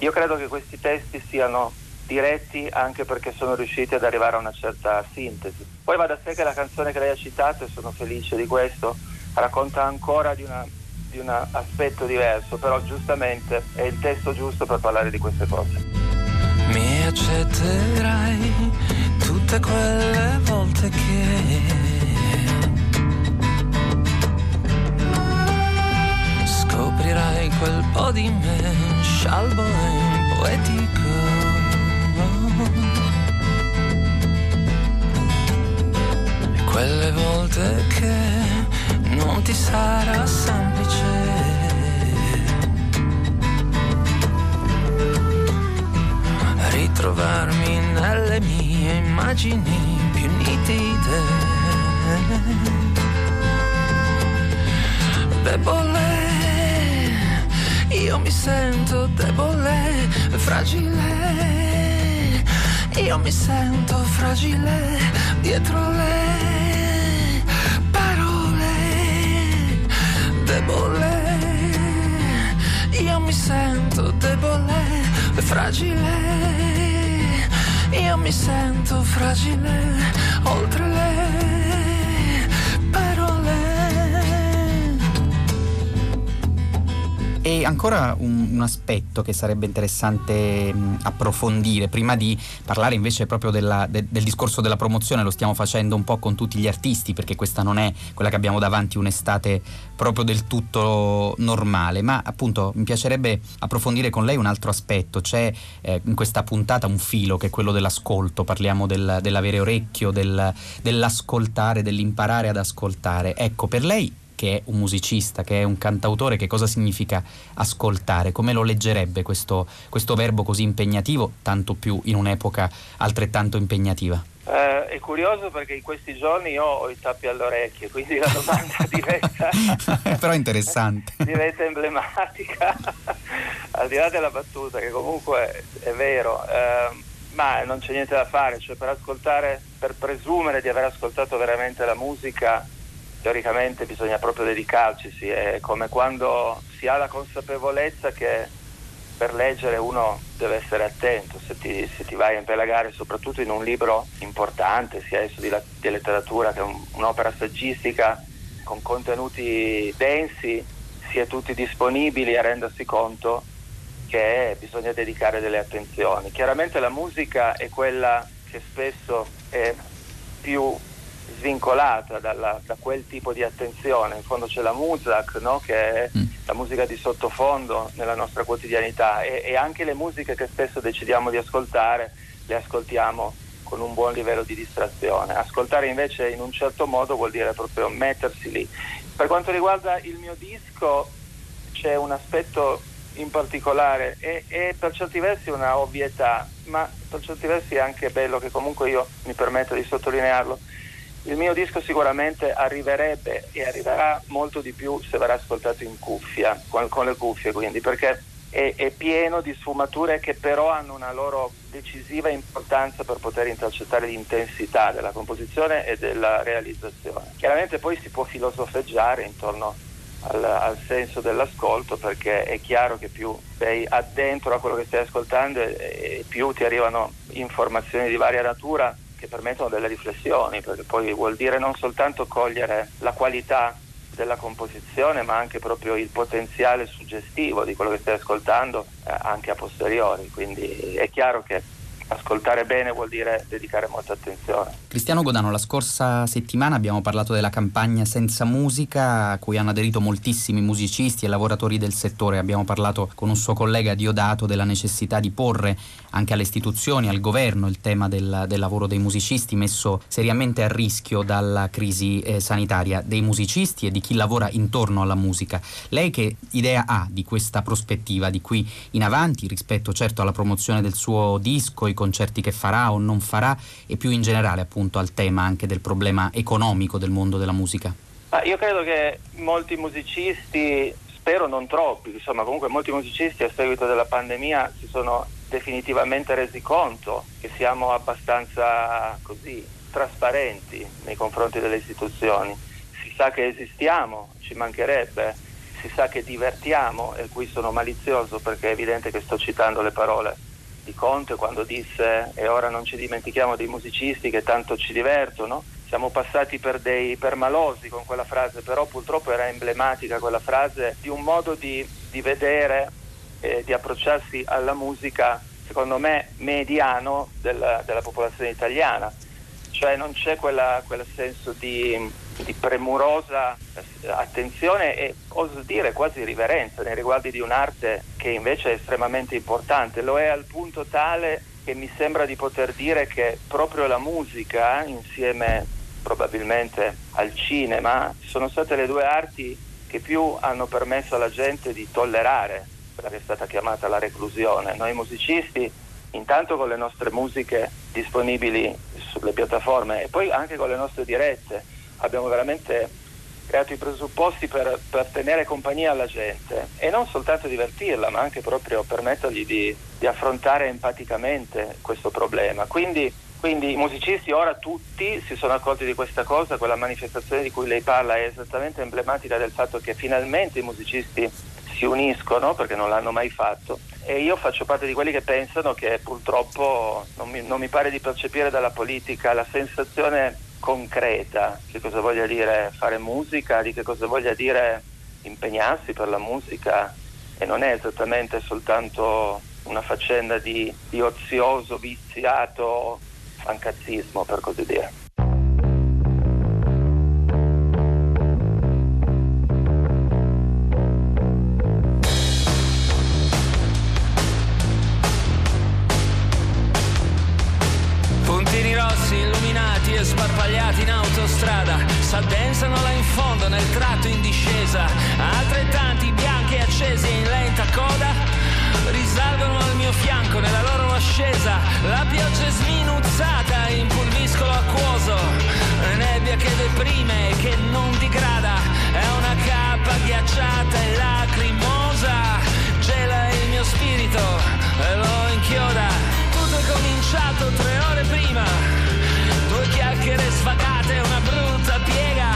Io credo che questi testi siano diretti anche perché sono riusciti ad arrivare a una certa sintesi. Poi va da sé che la canzone che lei ha citato, e sono felice di questo, racconta ancora di, una, di un aspetto diverso, però giustamente è il testo giusto per parlare di queste cose. Mi accetterai tutte quelle volte che scoprirai quel po' di me scialbo e poetico. Quelle volte che non ti sarà semplice. Ritrovarmi nelle mie immagini più nitide. Debole, io mi sento debole, fragile. Io mi sento fragile dietro le parole, debole. Io mi sento debole, fragile. Io mi sento fragile oltre le E ancora un, un, aspetto che sarebbe interessante mh, approfondire, prima di parlare invece proprio della, de, del discorso della promozione, lo stiamo facendo un po' con tutti gli artisti, perché questa non è quella che abbiamo davanti, un'estate proprio del tutto normale, ma appunto mi piacerebbe approfondire con lei un altro aspetto, c'è eh, in questa puntata un filo che è quello dell'ascolto, parliamo del, dell'avere orecchio, del, dell'ascoltare, dell'imparare ad ascoltare. Ecco, per lei che è un musicista, che è un cantautore, che cosa significa ascoltare? Come lo leggerebbe questo, questo verbo così impegnativo, tanto più in un'epoca altrettanto impegnativa? Eh, è curioso perché in questi giorni io ho i tappi alle orecchie, quindi la domanda *laughs* diventa... *laughs* Però interessante. diventa emblematica, al di là della battuta, che comunque è vero. Eh, ma non c'è niente da fare, cioè per ascoltare, per presumere di aver ascoltato veramente la musica teoricamente bisogna proprio dedicarci, sì. è come quando si ha la consapevolezza che per leggere uno deve essere attento, se ti, se ti vai a impelagare soprattutto in un libro importante, sia esso di, di letteratura che un, un'opera saggistica con contenuti densi, si è tutti disponibili a rendersi conto che bisogna dedicare delle attenzioni. Chiaramente la musica è quella che spesso è più svincolata dalla, da quel tipo di attenzione. In fondo c'è la Muzak, no? che è mm. la musica di sottofondo nella nostra quotidianità e, e, anche le musiche che spesso decidiamo di ascoltare le ascoltiamo con un buon livello di distrazione. Ascoltare invece in un certo modo vuol dire proprio mettersi lì. Per quanto riguarda il mio disco c'è un aspetto in particolare e, e per certi versi una ovvietà, ma per certi versi è anche bello che comunque io mi permetto di sottolinearlo il mio disco sicuramente arriverebbe e arriverà molto di più se verrà ascoltato in cuffia, con, con le cuffie quindi, perché è, è, pieno di sfumature che però hanno una loro decisiva importanza per poter intercettare l'intensità della composizione e della realizzazione. Chiaramente poi si può filosofeggiare intorno al, al senso dell'ascolto perché è chiaro che più sei addentro a quello che stai ascoltando e, e più ti arrivano informazioni di varia natura che permettono delle riflessioni, perché poi vuol dire non soltanto cogliere la qualità della composizione, ma anche proprio il potenziale suggestivo di quello che stai ascoltando eh, anche a posteriori. Quindi è chiaro che ascoltare bene vuol dire dedicare molta attenzione. Cristiano Godano, la scorsa settimana abbiamo parlato della campagna Senza Musica a cui hanno aderito moltissimi musicisti e lavoratori del settore. Abbiamo parlato con un suo collega Diodato della necessità di porre anche alle istituzioni, al governo, il tema del, del lavoro dei musicisti messo seriamente a rischio dalla crisi eh, sanitaria dei musicisti e di chi lavora intorno alla musica. Lei che idea ha di questa prospettiva di qui in avanti rispetto certo alla promozione del suo disco, i concerti che farà o non farà e più in generale appunto al tema anche del problema economico del mondo della musica? Ah, io credo che molti musicisti, spero non troppi, insomma comunque molti musicisti a seguito della pandemia si sono definitivamente resi conto che siamo abbastanza così trasparenti nei confronti delle istituzioni. Si sa che esistiamo, ci mancherebbe, si sa che divertiamo, e qui sono malizioso perché è evidente che sto citando le parole di Conte quando disse e ora non ci dimentichiamo dei musicisti che tanto ci divertono. Siamo passati per dei permalosi con quella frase, però purtroppo era emblematica quella frase di un modo di, di vedere e di approcciarsi alla musica, secondo me, mediano della, della popolazione italiana. Cioè non c'è quella, quel senso di di premurosa eh, attenzione e oso dire quasi riverenza nei riguardi di un'arte che invece è estremamente importante. Lo è al punto tale che mi sembra di poter dire che proprio la musica, insieme probabilmente al cinema, sono state le due arti che più hanno permesso alla gente di tollerare quella che è stata chiamata la reclusione. Noi musicisti, intanto con le nostre musiche disponibili sulle piattaforme e poi anche con le nostre dirette, abbiamo veramente creato i presupposti per, per, tenere compagnia alla gente e non soltanto divertirla, ma anche proprio permettergli di, di affrontare empaticamente questo problema. Quindi, quindi, i musicisti ora tutti si sono accorti di questa cosa, quella manifestazione di cui lei parla è esattamente emblematica del fatto che finalmente i musicisti si uniscono perché non l'hanno mai fatto e io faccio parte di quelli che pensano che purtroppo non mi, non mi pare di percepire dalla politica la sensazione concreta, che cosa voglia dire fare musica, di che cosa voglia dire impegnarsi per la musica e non è esattamente soltanto una faccenda di, di ozioso, viziato fancazzismo per così dire. Autostrada s'addensano là in fondo nel tratto in discesa. Altrettanti bianchi accesi in lenta coda risalgono al mio fianco nella loro ascesa. La pioggia è sminuzzata in pulviscolo acquoso. Nebbia che deprime e che non digrada. È una cappa ghiacciata e lacrimosa. Gela il mio spirito e lo inchioda. Tutto è cominciato tre ore prima due chiacchiere sfagate, una brutta piega,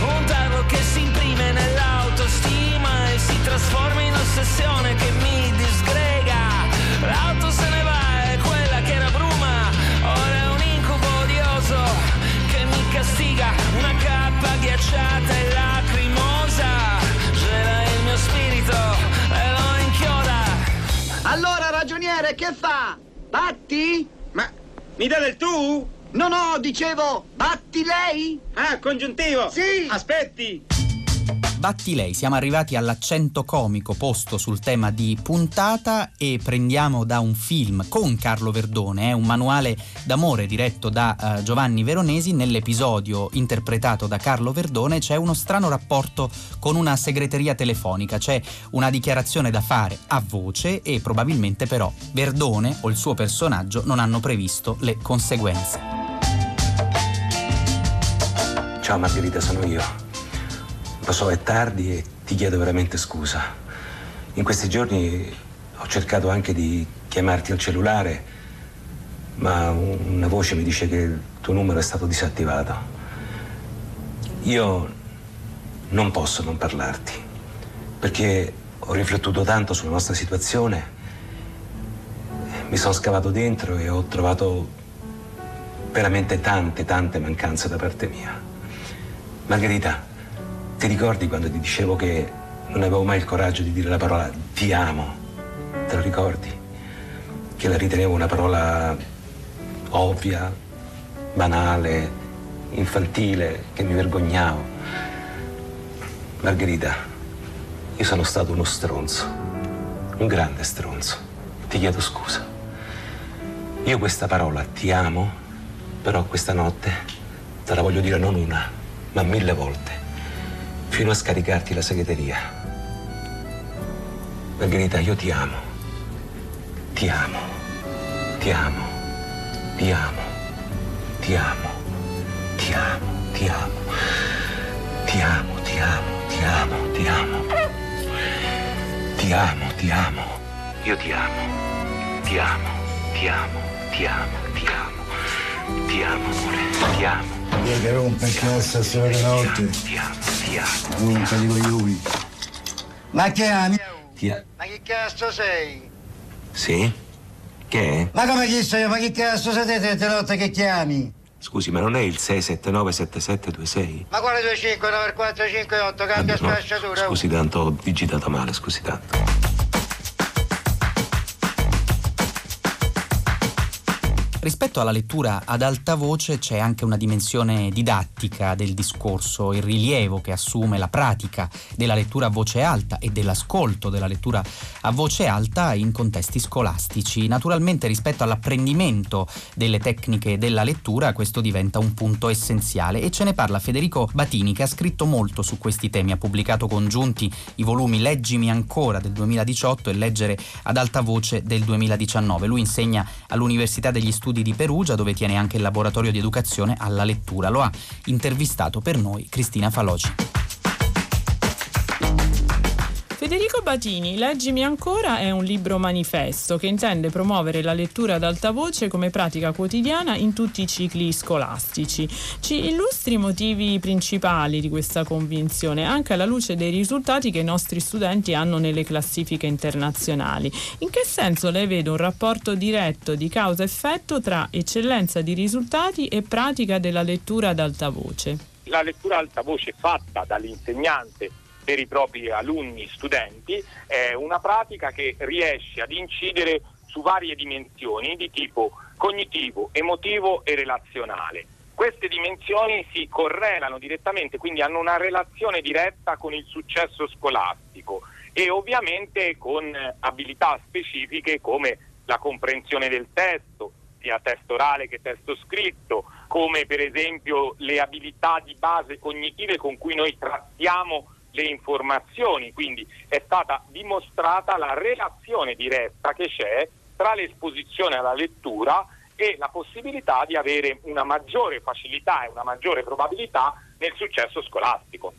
un tarlo che si imprime nell'autostima e si trasforma in ossessione che mi disgrega. L'auto se ne va, è quella che era bruma, ora è un incubo odioso che mi castiga, una cappa ghiacciata e lacrimosa, gela il mio spirito e lo inchioda. Allora, ragioniere, che fa? Batti? Ma mi dà del tu? No, no, dicevo, batti lei? Ah, congiuntivo? Sì! Aspetti! Batti lei, siamo arrivati all'accento comico posto sul tema di puntata e prendiamo da un film con Carlo Verdone, è un manuale d'amore diretto da uh, Giovanni Veronesi. Nell'episodio interpretato da Carlo Verdone c'è uno strano rapporto con una segreteria telefonica, c'è una dichiarazione da fare a voce e probabilmente però Verdone o il suo personaggio non hanno previsto le conseguenze. Ciao Margherita, sono io. Lo so, è tardi e ti chiedo veramente scusa. In questi giorni ho cercato anche di chiamarti al cellulare, ma una voce mi dice che il tuo numero è stato disattivato. Io non posso non parlarti, perché ho riflettuto tanto sulla nostra situazione, mi sono scavato dentro e ho trovato veramente tante, tante mancanze da parte mia. Margherita, ti ricordi quando ti dicevo che non avevo mai il coraggio di dire la parola ti amo? Te lo ricordi? Che la ritenevo una parola ovvia, banale, infantile, che mi vergognavo. Margherita, io sono stato uno stronzo, un grande stronzo. Ti chiedo scusa. Io questa parola ti amo, però questa notte te la voglio dire non una, ma mille volte fino a scaricarti la segreteria. Margherita, io ti amo. Ti amo. Ti amo. Ti amo. Ti amo. Ti amo. Ti amo. Ti amo, ti amo, ti amo, ti amo. Ti amo, ti amo. Io ti amo. Ti amo, ti amo, ti amo, ti amo. Ti amo, amore, ti amo. Io che rompe il cazzo notte. Amo, ti amo. Rompe di coglioni. Ma che ami? Ma che cazzo sei? Sì? Che è? Ma come chi sei? Ma che cazzo sei te tante notte che chiami? Scusi, ma non è il 6797726? Ma quale 25, 94, 58, cambia no, spacciatura. Scusi tanto, ho digitato male, scusi tanto. Rispetto alla lettura ad alta voce c'è anche una dimensione didattica del discorso, il rilievo che assume la pratica della lettura a voce alta e dell'ascolto della lettura a voce alta in contesti scolastici. Naturalmente rispetto all'apprendimento delle tecniche della lettura questo diventa un punto essenziale e ce ne parla Federico Batini che ha scritto molto su questi temi, ha pubblicato congiunti i volumi Leggimi ancora del 2018 e Leggere ad alta voce del 2019. Lui insegna all'Università degli Studi Studi di Perugia dove tiene anche il laboratorio di educazione alla lettura. Lo ha intervistato per noi Cristina Faloci. Federico Batini, Leggimi ancora è un libro manifesto che intende promuovere la lettura ad alta voce come pratica quotidiana in tutti i cicli scolastici. Ci illustri i motivi principali di questa convinzione, anche alla luce dei risultati che i nostri studenti hanno nelle classifiche internazionali. In che senso lei vede un rapporto diretto di causa-effetto tra eccellenza di risultati e pratica della lettura ad alta voce? La lettura ad alta voce fatta dall'insegnante per i propri alunni studenti, è una pratica che riesce ad incidere su varie dimensioni di tipo cognitivo, emotivo e relazionale. Queste dimensioni si correlano direttamente, quindi hanno una relazione diretta con il successo scolastico e ovviamente con abilità specifiche come la comprensione del testo, sia testo orale che testo scritto, come per esempio le abilità di base cognitive con cui noi trattiamo le informazioni, quindi è stata dimostrata la relazione diretta che c'è tra l'esposizione alla lettura e la possibilità di avere una maggiore facilità e una maggiore probabilità nel successo scolastico.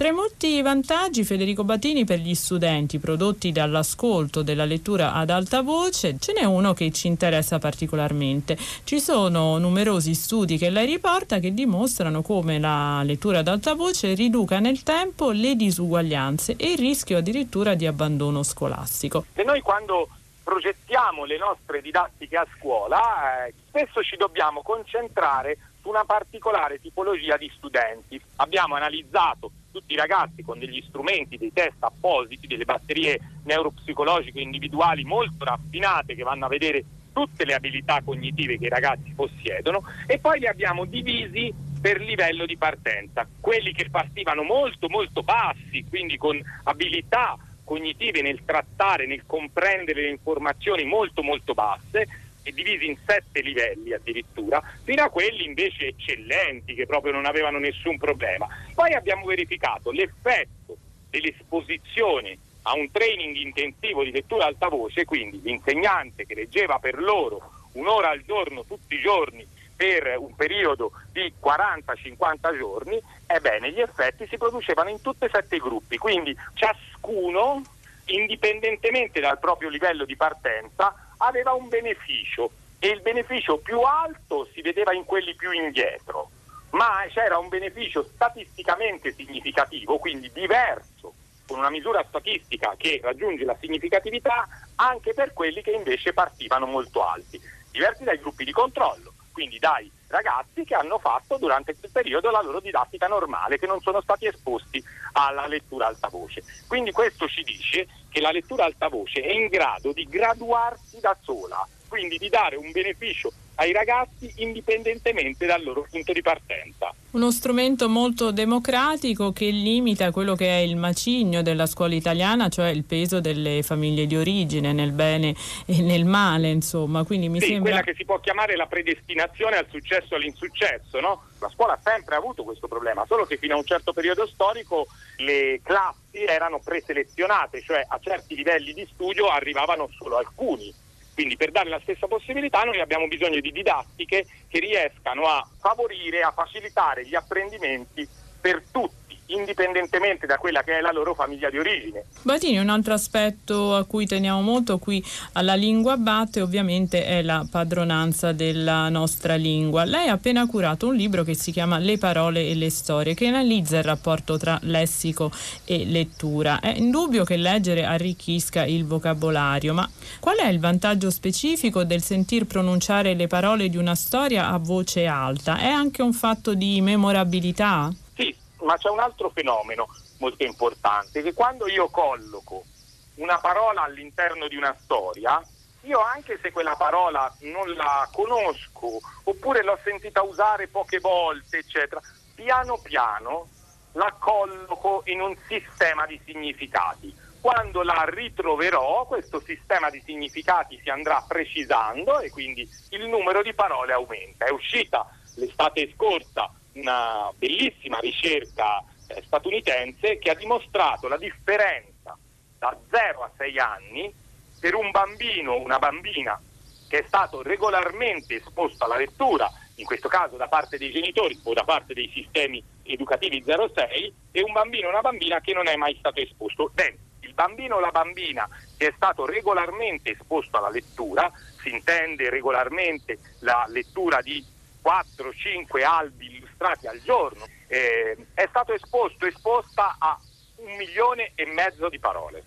Tra i molti vantaggi, Federico Battini, per gli studenti prodotti dall'ascolto della lettura ad alta voce, ce n'è uno che ci interessa particolarmente. Ci sono numerosi studi che lei riporta che dimostrano come la lettura ad alta voce riduca nel tempo le disuguaglianze e il rischio addirittura di abbandono scolastico. E noi quando progettiamo le nostre didattiche a scuola, eh, spesso ci dobbiamo concentrare su una particolare tipologia di studenti. Abbiamo analizzato tutti i ragazzi con degli strumenti, dei test appositi, delle batterie neuropsicologiche individuali molto raffinate che vanno a vedere tutte le abilità cognitive che i ragazzi possiedono e poi li abbiamo divisi per livello di partenza. Quelli che partivano molto molto bassi, quindi con abilità cognitive nel trattare, nel comprendere le informazioni molto molto basse, e divisi in sette livelli addirittura, fino a quelli invece eccellenti che proprio non avevano nessun problema. Poi abbiamo verificato l'effetto dell'esposizione a un training intensivo di lettura alta voce, quindi l'insegnante che leggeva per loro un'ora al giorno tutti i giorni per un periodo di 40-50 giorni, ebbene gli effetti si producevano in tutti e sette i gruppi, quindi ciascuno, indipendentemente dal proprio livello di partenza, aveva un beneficio e il beneficio più alto si vedeva in quelli più indietro, ma c'era un beneficio statisticamente significativo, quindi diverso, con una misura statistica che raggiunge la significatività anche per quelli che invece partivano molto alti, diversi dai gruppi di controllo, quindi dai ragazzi che hanno fatto durante quel periodo la loro didattica normale, che non sono stati esposti alla lettura alta voce. Quindi questo ci dice che la lettura alta voce è in grado di graduarsi da sola, quindi di dare un beneficio ai ragazzi indipendentemente dal loro punto di partenza. Uno strumento molto democratico che limita quello che è il macigno della scuola italiana, cioè il peso delle famiglie di origine nel bene e nel male, insomma. Quindi mi sì, sembra... quella che si può chiamare la predestinazione al successo e all'insuccesso, no? La scuola ha sempre avuto questo problema, solo che fino a un certo periodo storico le classi erano preselezionate, cioè a certi livelli di studio arrivavano solo alcuni quindi per dare la stessa possibilità noi abbiamo bisogno di didattiche che riescano a favorire, a facilitare gli apprendimenti per tutti indipendentemente da quella che è la loro famiglia di origine. Batini, un altro aspetto a cui teniamo molto qui alla lingua batte ovviamente è la padronanza della nostra lingua. Lei ha appena curato un libro che si chiama Le parole e le storie che analizza il rapporto tra lessico e lettura. È indubbio che leggere arricchisca il vocabolario, ma qual è il vantaggio specifico del sentir pronunciare le parole di una storia a voce alta? È anche un fatto di memorabilità? Ma c'è un altro fenomeno molto importante, che quando io colloco una parola all'interno di una storia, io anche se quella parola non la conosco oppure l'ho sentita usare poche volte, eccetera, piano piano la colloco in un sistema di significati. Quando la ritroverò, questo sistema di significati si andrà precisando e quindi il numero di parole aumenta. È uscita l'estate scorsa una bellissima ricerca eh, statunitense che ha dimostrato la differenza da 0 a 6 anni per un bambino o una bambina che è stato regolarmente esposto alla lettura, in questo caso da parte dei genitori o da parte dei sistemi educativi 0-6, e un bambino o una bambina che non è mai stato esposto. Bene, il bambino o la bambina che è stato regolarmente esposto alla lettura, si intende regolarmente la lettura di 4-5 albi illustrati al giorno, eh, è stato esposto, esposta a un milione e mezzo di parole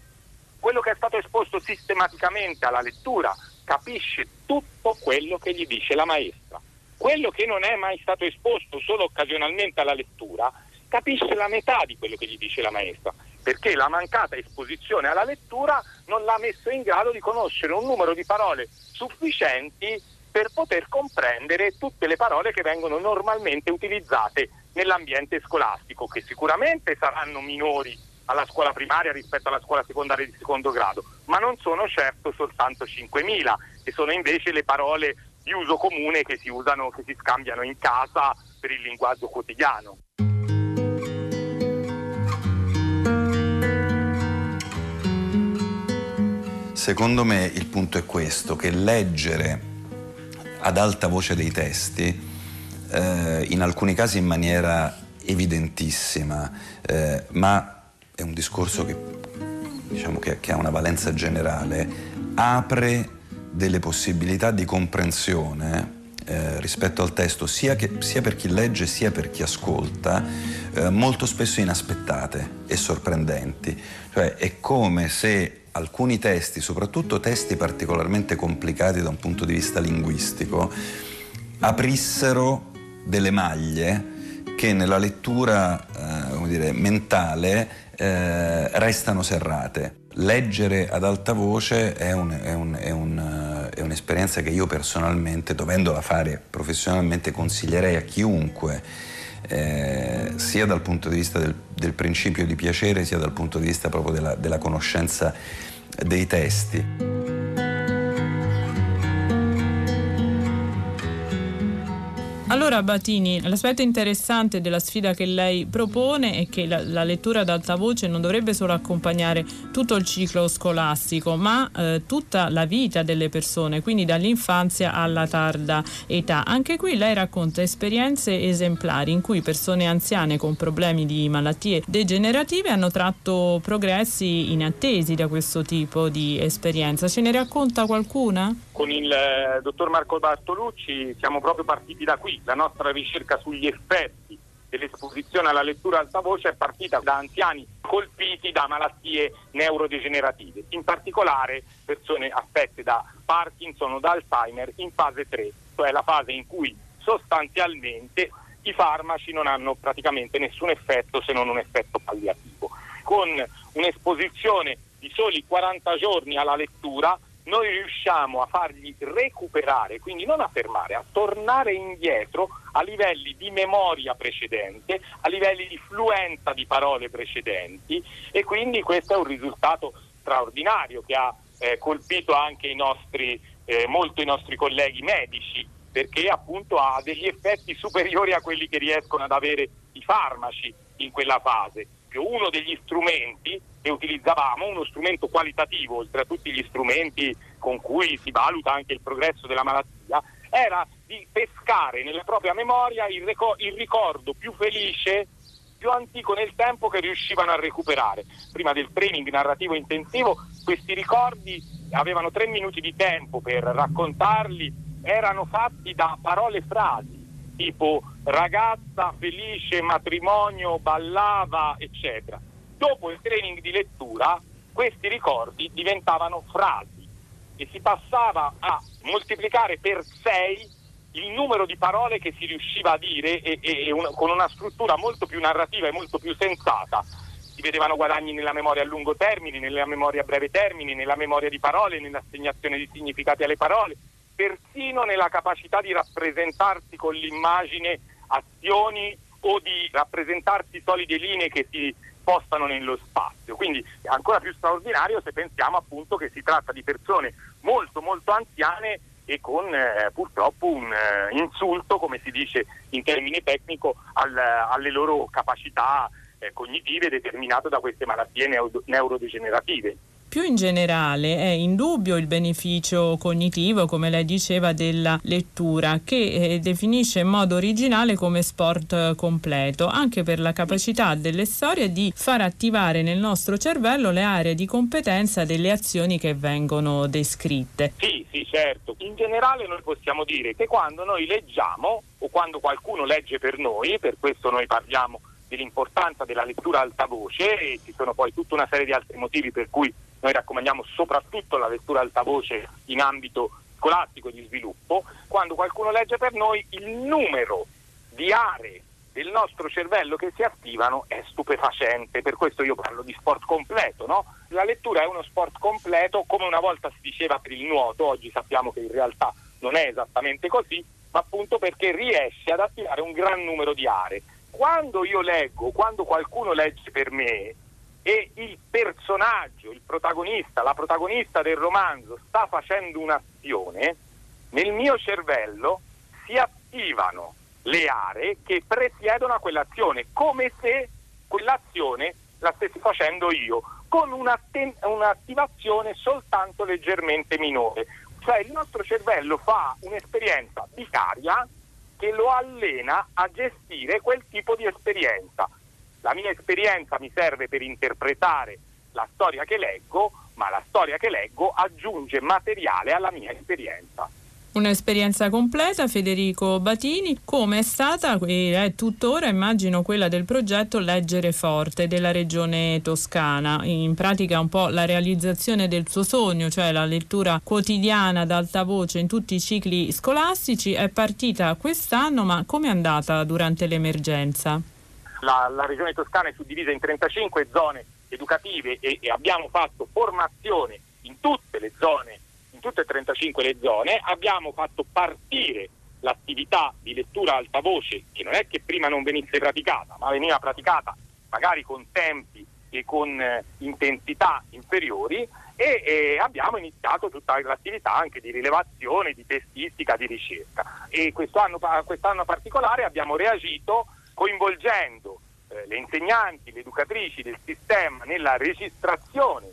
quello che è stato esposto sistematicamente alla lettura capisce tutto quello che gli dice la maestra. Quello che non è mai stato esposto solo occasionalmente alla lettura capisce la metà di quello che gli dice la maestra, perché la mancata esposizione alla lettura non l'ha messo in grado di conoscere un numero di parole sufficienti per poter comprendere tutte le parole che vengono normalmente utilizzate nell'ambiente scolastico, che sicuramente saranno minori alla scuola primaria rispetto alla scuola secondaria di secondo grado, ma non sono certo soltanto 5.000, che sono invece le parole di uso comune che si usano, che si scambiano in casa per il linguaggio quotidiano. Secondo me il punto è questo, che leggere ad alta voce dei testi, eh, in alcuni casi in maniera evidentissima, eh, ma è un discorso che, diciamo che, che ha una valenza generale, apre delle possibilità di comprensione eh, rispetto al testo sia, che, sia, per chi legge sia per chi ascolta, eh, molto spesso inaspettate e sorprendenti. Cioè è come se alcuni testi, soprattutto testi particolarmente complicati da un punto di vista linguistico, aprissero delle maglie che nella lettura eh, dire, mentale eh, restano serrate. Leggere ad alta voce è, un, è, un, è, un, è, un'esperienza che io personalmente, dovendola fare professionalmente, consiglierei a chiunque, eh, sia dal punto di vista del, del, principio di piacere, sia dal punto di vista proprio della, della conoscenza dei testi. Allora Batini, l'aspetto interessante della sfida che lei propone è che la, la lettura ad alta voce non dovrebbe solo accompagnare tutto il ciclo scolastico, ma eh, tutta la vita delle persone, quindi dall'infanzia alla tarda età. Anche qui lei racconta esperienze esemplari in cui persone anziane con problemi di malattie degenerative hanno tratto progressi inattesi da questo tipo di esperienza. Ce ne racconta qualcuna? Con il eh, dottor Marco Bartolucci siamo proprio partiti da qui la nostra ricerca sugli effetti dell'esposizione alla lettura alta voce è partita da anziani colpiti da malattie neurodegenerative, in particolare persone affette da Parkinson o da Alzheimer in fase 3, cioè la fase in cui sostanzialmente i farmaci non hanno praticamente nessun effetto se non un effetto palliativo. Con un'esposizione di soli 40 giorni alla lettura noi riusciamo a fargli recuperare, quindi non a fermare, a tornare indietro a livelli di memoria precedente, a livelli di fluenza di parole precedenti e quindi questo è un risultato straordinario che ha eh, colpito anche i nostri, eh, molto i nostri colleghi medici perché appunto ha degli effetti superiori a quelli che riescono ad avere i farmaci in quella fase. Uno degli strumenti che utilizzavamo, uno strumento qualitativo, oltre a tutti gli strumenti con cui si valuta anche il progresso della malattia, era di pescare nella propria memoria il, ricor- il ricordo più felice, più antico nel tempo che riuscivano a recuperare. Prima del training narrativo intensivo questi ricordi avevano tre minuti di tempo per raccontarli, erano fatti da parole frasi tipo ragazza, felice, matrimonio, ballava, eccetera. Dopo il training di lettura questi ricordi diventavano frasi e si passava a moltiplicare per 6 il numero di parole che si riusciva a dire e, e, e una, con una struttura molto più narrativa e molto più sensata. Vedevano guadagni nella memoria a lungo termine, nella memoria a breve termine, nella memoria di parole, nell'assegnazione di significati alle parole, persino nella capacità di rappresentarsi con l'immagine azioni o di rappresentarsi solide linee che si spostano nello spazio. Quindi è ancora più straordinario se pensiamo appunto che si tratta di persone molto molto anziane e con eh, purtroppo un eh, insulto, come si dice in termini tecnico, al, alle loro capacità eh, cognitive determinate da queste malattie neuro- neurodegenerative. Più in generale è indubbio il beneficio cognitivo, come lei diceva, della lettura, che eh, definisce in modo originale come sport completo, anche per la capacità delle storie di far attivare nel nostro cervello le aree di competenza delle azioni che vengono descritte. Sì, sì, certo. In generale noi possiamo dire che quando noi leggiamo o quando qualcuno legge per noi, per questo noi parliamo dell'importanza della lettura alta voce e ci sono poi tutta una serie di altri motivi per cui noi raccomandiamo soprattutto la lettura alta voce in ambito scolastico di sviluppo, quando qualcuno legge per noi il numero di aree del nostro cervello che si attivano è stupefacente, per questo io parlo di sport completo. No? La lettura è uno sport completo, come una volta si diceva per il nuoto, oggi sappiamo che in realtà non è esattamente così, ma appunto perché riesce ad attivare un gran numero di aree. Quando io leggo, quando qualcuno legge per me, e il personaggio, il protagonista, la protagonista del romanzo sta facendo un'azione, nel mio cervello si attivano le aree che presiedono a quell'azione, come se quell'azione la stessi facendo io, con un'attivazione soltanto leggermente minore. Cioè il nostro cervello fa un'esperienza vicaria che lo allena a gestire quel tipo di esperienza. La mia esperienza mi serve per interpretare la storia che leggo, ma la storia che leggo aggiunge materiale alla mia esperienza. Un'esperienza completa, Federico Batini, come è stata e è tuttora, immagino, quella del progetto Leggere Forte della regione toscana. In pratica un po' la realizzazione del suo sogno, cioè la lettura quotidiana ad alta voce in tutti i cicli scolastici, è partita quest'anno, ma come è andata durante l'emergenza? La, la, regione toscana è suddivisa in 35 zone educative e, e, abbiamo fatto formazione in tutte le zone, in tutte e 35 le zone, abbiamo fatto partire l'attività di lettura alta voce che non è che prima non venisse praticata, ma veniva praticata magari con tempi e con eh, intensità inferiori e, e, abbiamo iniziato tutta l'attività anche di rilevazione, di testistica, di ricerca. E quest'anno, quest'anno particolare abbiamo reagito coinvolgendo eh, le insegnanti, le educatrici del sistema nella registrazione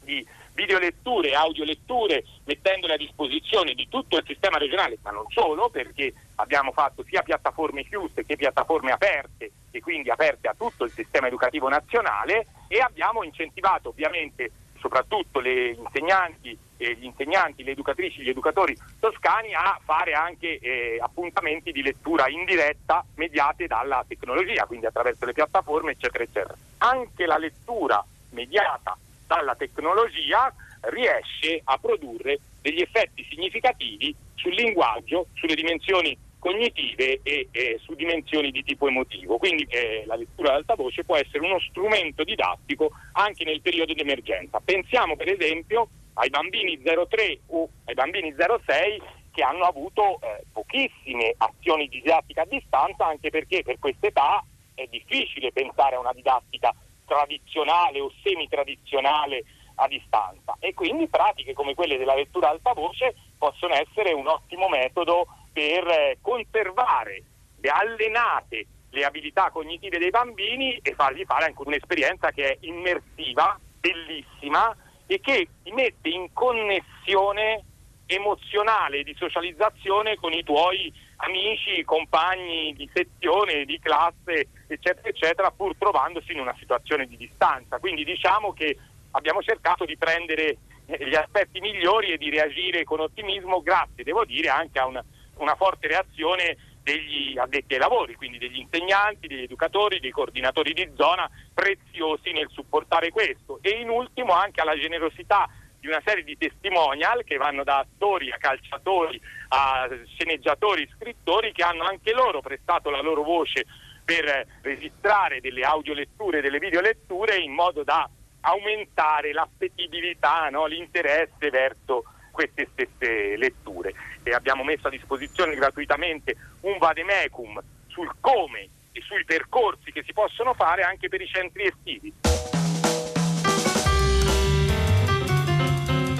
di videoletture audioletture, mettendole a disposizione di tutto il sistema regionale, ma non solo, perché abbiamo fatto sia piattaforme chiuse che piattaforme aperte e quindi aperte a tutto il sistema educativo nazionale e abbiamo incentivato ovviamente soprattutto le insegnanti, eh, gli insegnanti, le educatrici, gli educatori toscani a fare anche eh, appuntamenti di lettura in diretta mediate dalla tecnologia, quindi attraverso le piattaforme, eccetera, eccetera. Anche la lettura mediata dalla tecnologia riesce a produrre degli effetti significativi sul linguaggio, sulle dimensioni cognitive e, e su dimensioni di tipo emotivo. Quindi eh, la lettura ad alta voce può essere uno strumento didattico anche nel periodo di emergenza. Pensiamo per esempio ai bambini 03 o ai bambini 06 che hanno avuto eh, pochissime azioni di didattica a distanza anche perché per quest'età è difficile pensare a una didattica tradizionale o semi-tradizionale a distanza e quindi pratiche come quelle della lettura ad alta voce possono essere un ottimo metodo per eh, conservare le allenate le abilità cognitive dei bambini e fargli fare anche un'esperienza che è immersiva, bellissima e che ti mette in connessione emozionale di socializzazione con i tuoi amici, compagni di sezione, di classe, eccetera, eccetera, pur trovandosi in una situazione di distanza. Quindi diciamo che abbiamo cercato di prendere eh, gli aspetti migliori e di reagire con ottimismo, grazie, devo dire, anche a una una forte reazione degli addetti ai lavori, quindi degli insegnanti, degli educatori, dei coordinatori di zona, preziosi nel supportare questo e in ultimo anche alla generosità di una serie di testimonial che vanno da attori a calciatori a sceneggiatori, scrittori che hanno anche loro prestato la loro voce per registrare delle audioletture, delle videoletture in modo da aumentare l'appetibilità, no? l'interesse verso queste stesse letture. E abbiamo messo a disposizione gratuitamente un vademecum sul come e sui percorsi che si possono fare anche per i centri estivi.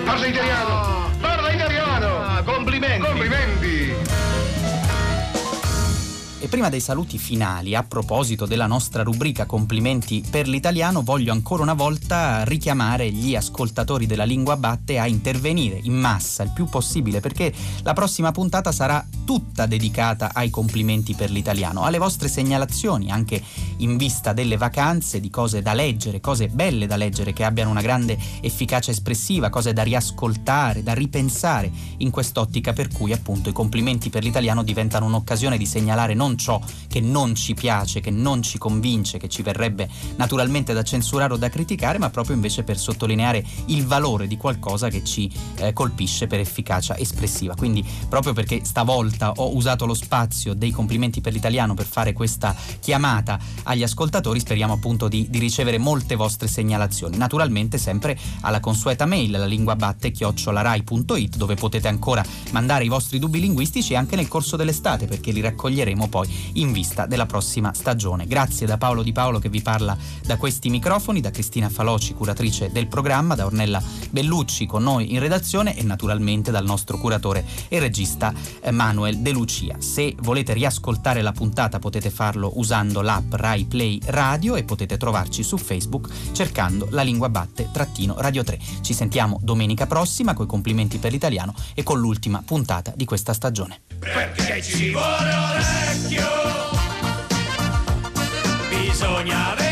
Parla italiano! Parla italiano! Ah, complimenti! Complimenti! E prima dei saluti finali, a proposito della nostra rubrica Complimenti per l'italiano, voglio ancora una volta richiamare gli ascoltatori della lingua batte a intervenire in massa il più possibile perché la prossima puntata sarà tutta dedicata ai complimenti per l'italiano, alle vostre segnalazioni, anche in vista delle vacanze, di cose da leggere, cose belle da leggere che abbiano una grande efficacia espressiva, cose da riascoltare, da ripensare in quest'ottica per cui appunto i complimenti per l'italiano diventano un'occasione di segnalare non ciò che non ci piace, che non ci convince, che ci verrebbe naturalmente da censurare o da criticare, ma proprio invece per sottolineare il valore di qualcosa che ci eh, colpisce per efficacia espressiva. Quindi proprio perché stavolta ho usato lo spazio dei complimenti per l'italiano per fare questa chiamata agli ascoltatori, speriamo appunto di, di ricevere molte vostre segnalazioni. Naturalmente sempre alla consueta mail, la lingua batte chiocciolarai.it dove potete ancora mandare i vostri dubbi linguistici anche nel corso dell'estate perché li raccoglieremo poi in vista della prossima stagione. Grazie da Paolo Di Paolo che vi parla da questi microfoni, da Cristina Faloci, curatrice del programma, da Ornella Bellucci con noi in redazione e naturalmente dal nostro curatore e regista eh, Manuel De Lucia. Se volete riascoltare la puntata potete farlo usando l'app Rai Play Radio e potete trovarci su Facebook cercando la lingua batte trattino Radio 3. Ci sentiamo domenica prossima con i complimenti per l'italiano e con l'ultima puntata di questa stagione. Perché ci vuole orecchio, bisogna avere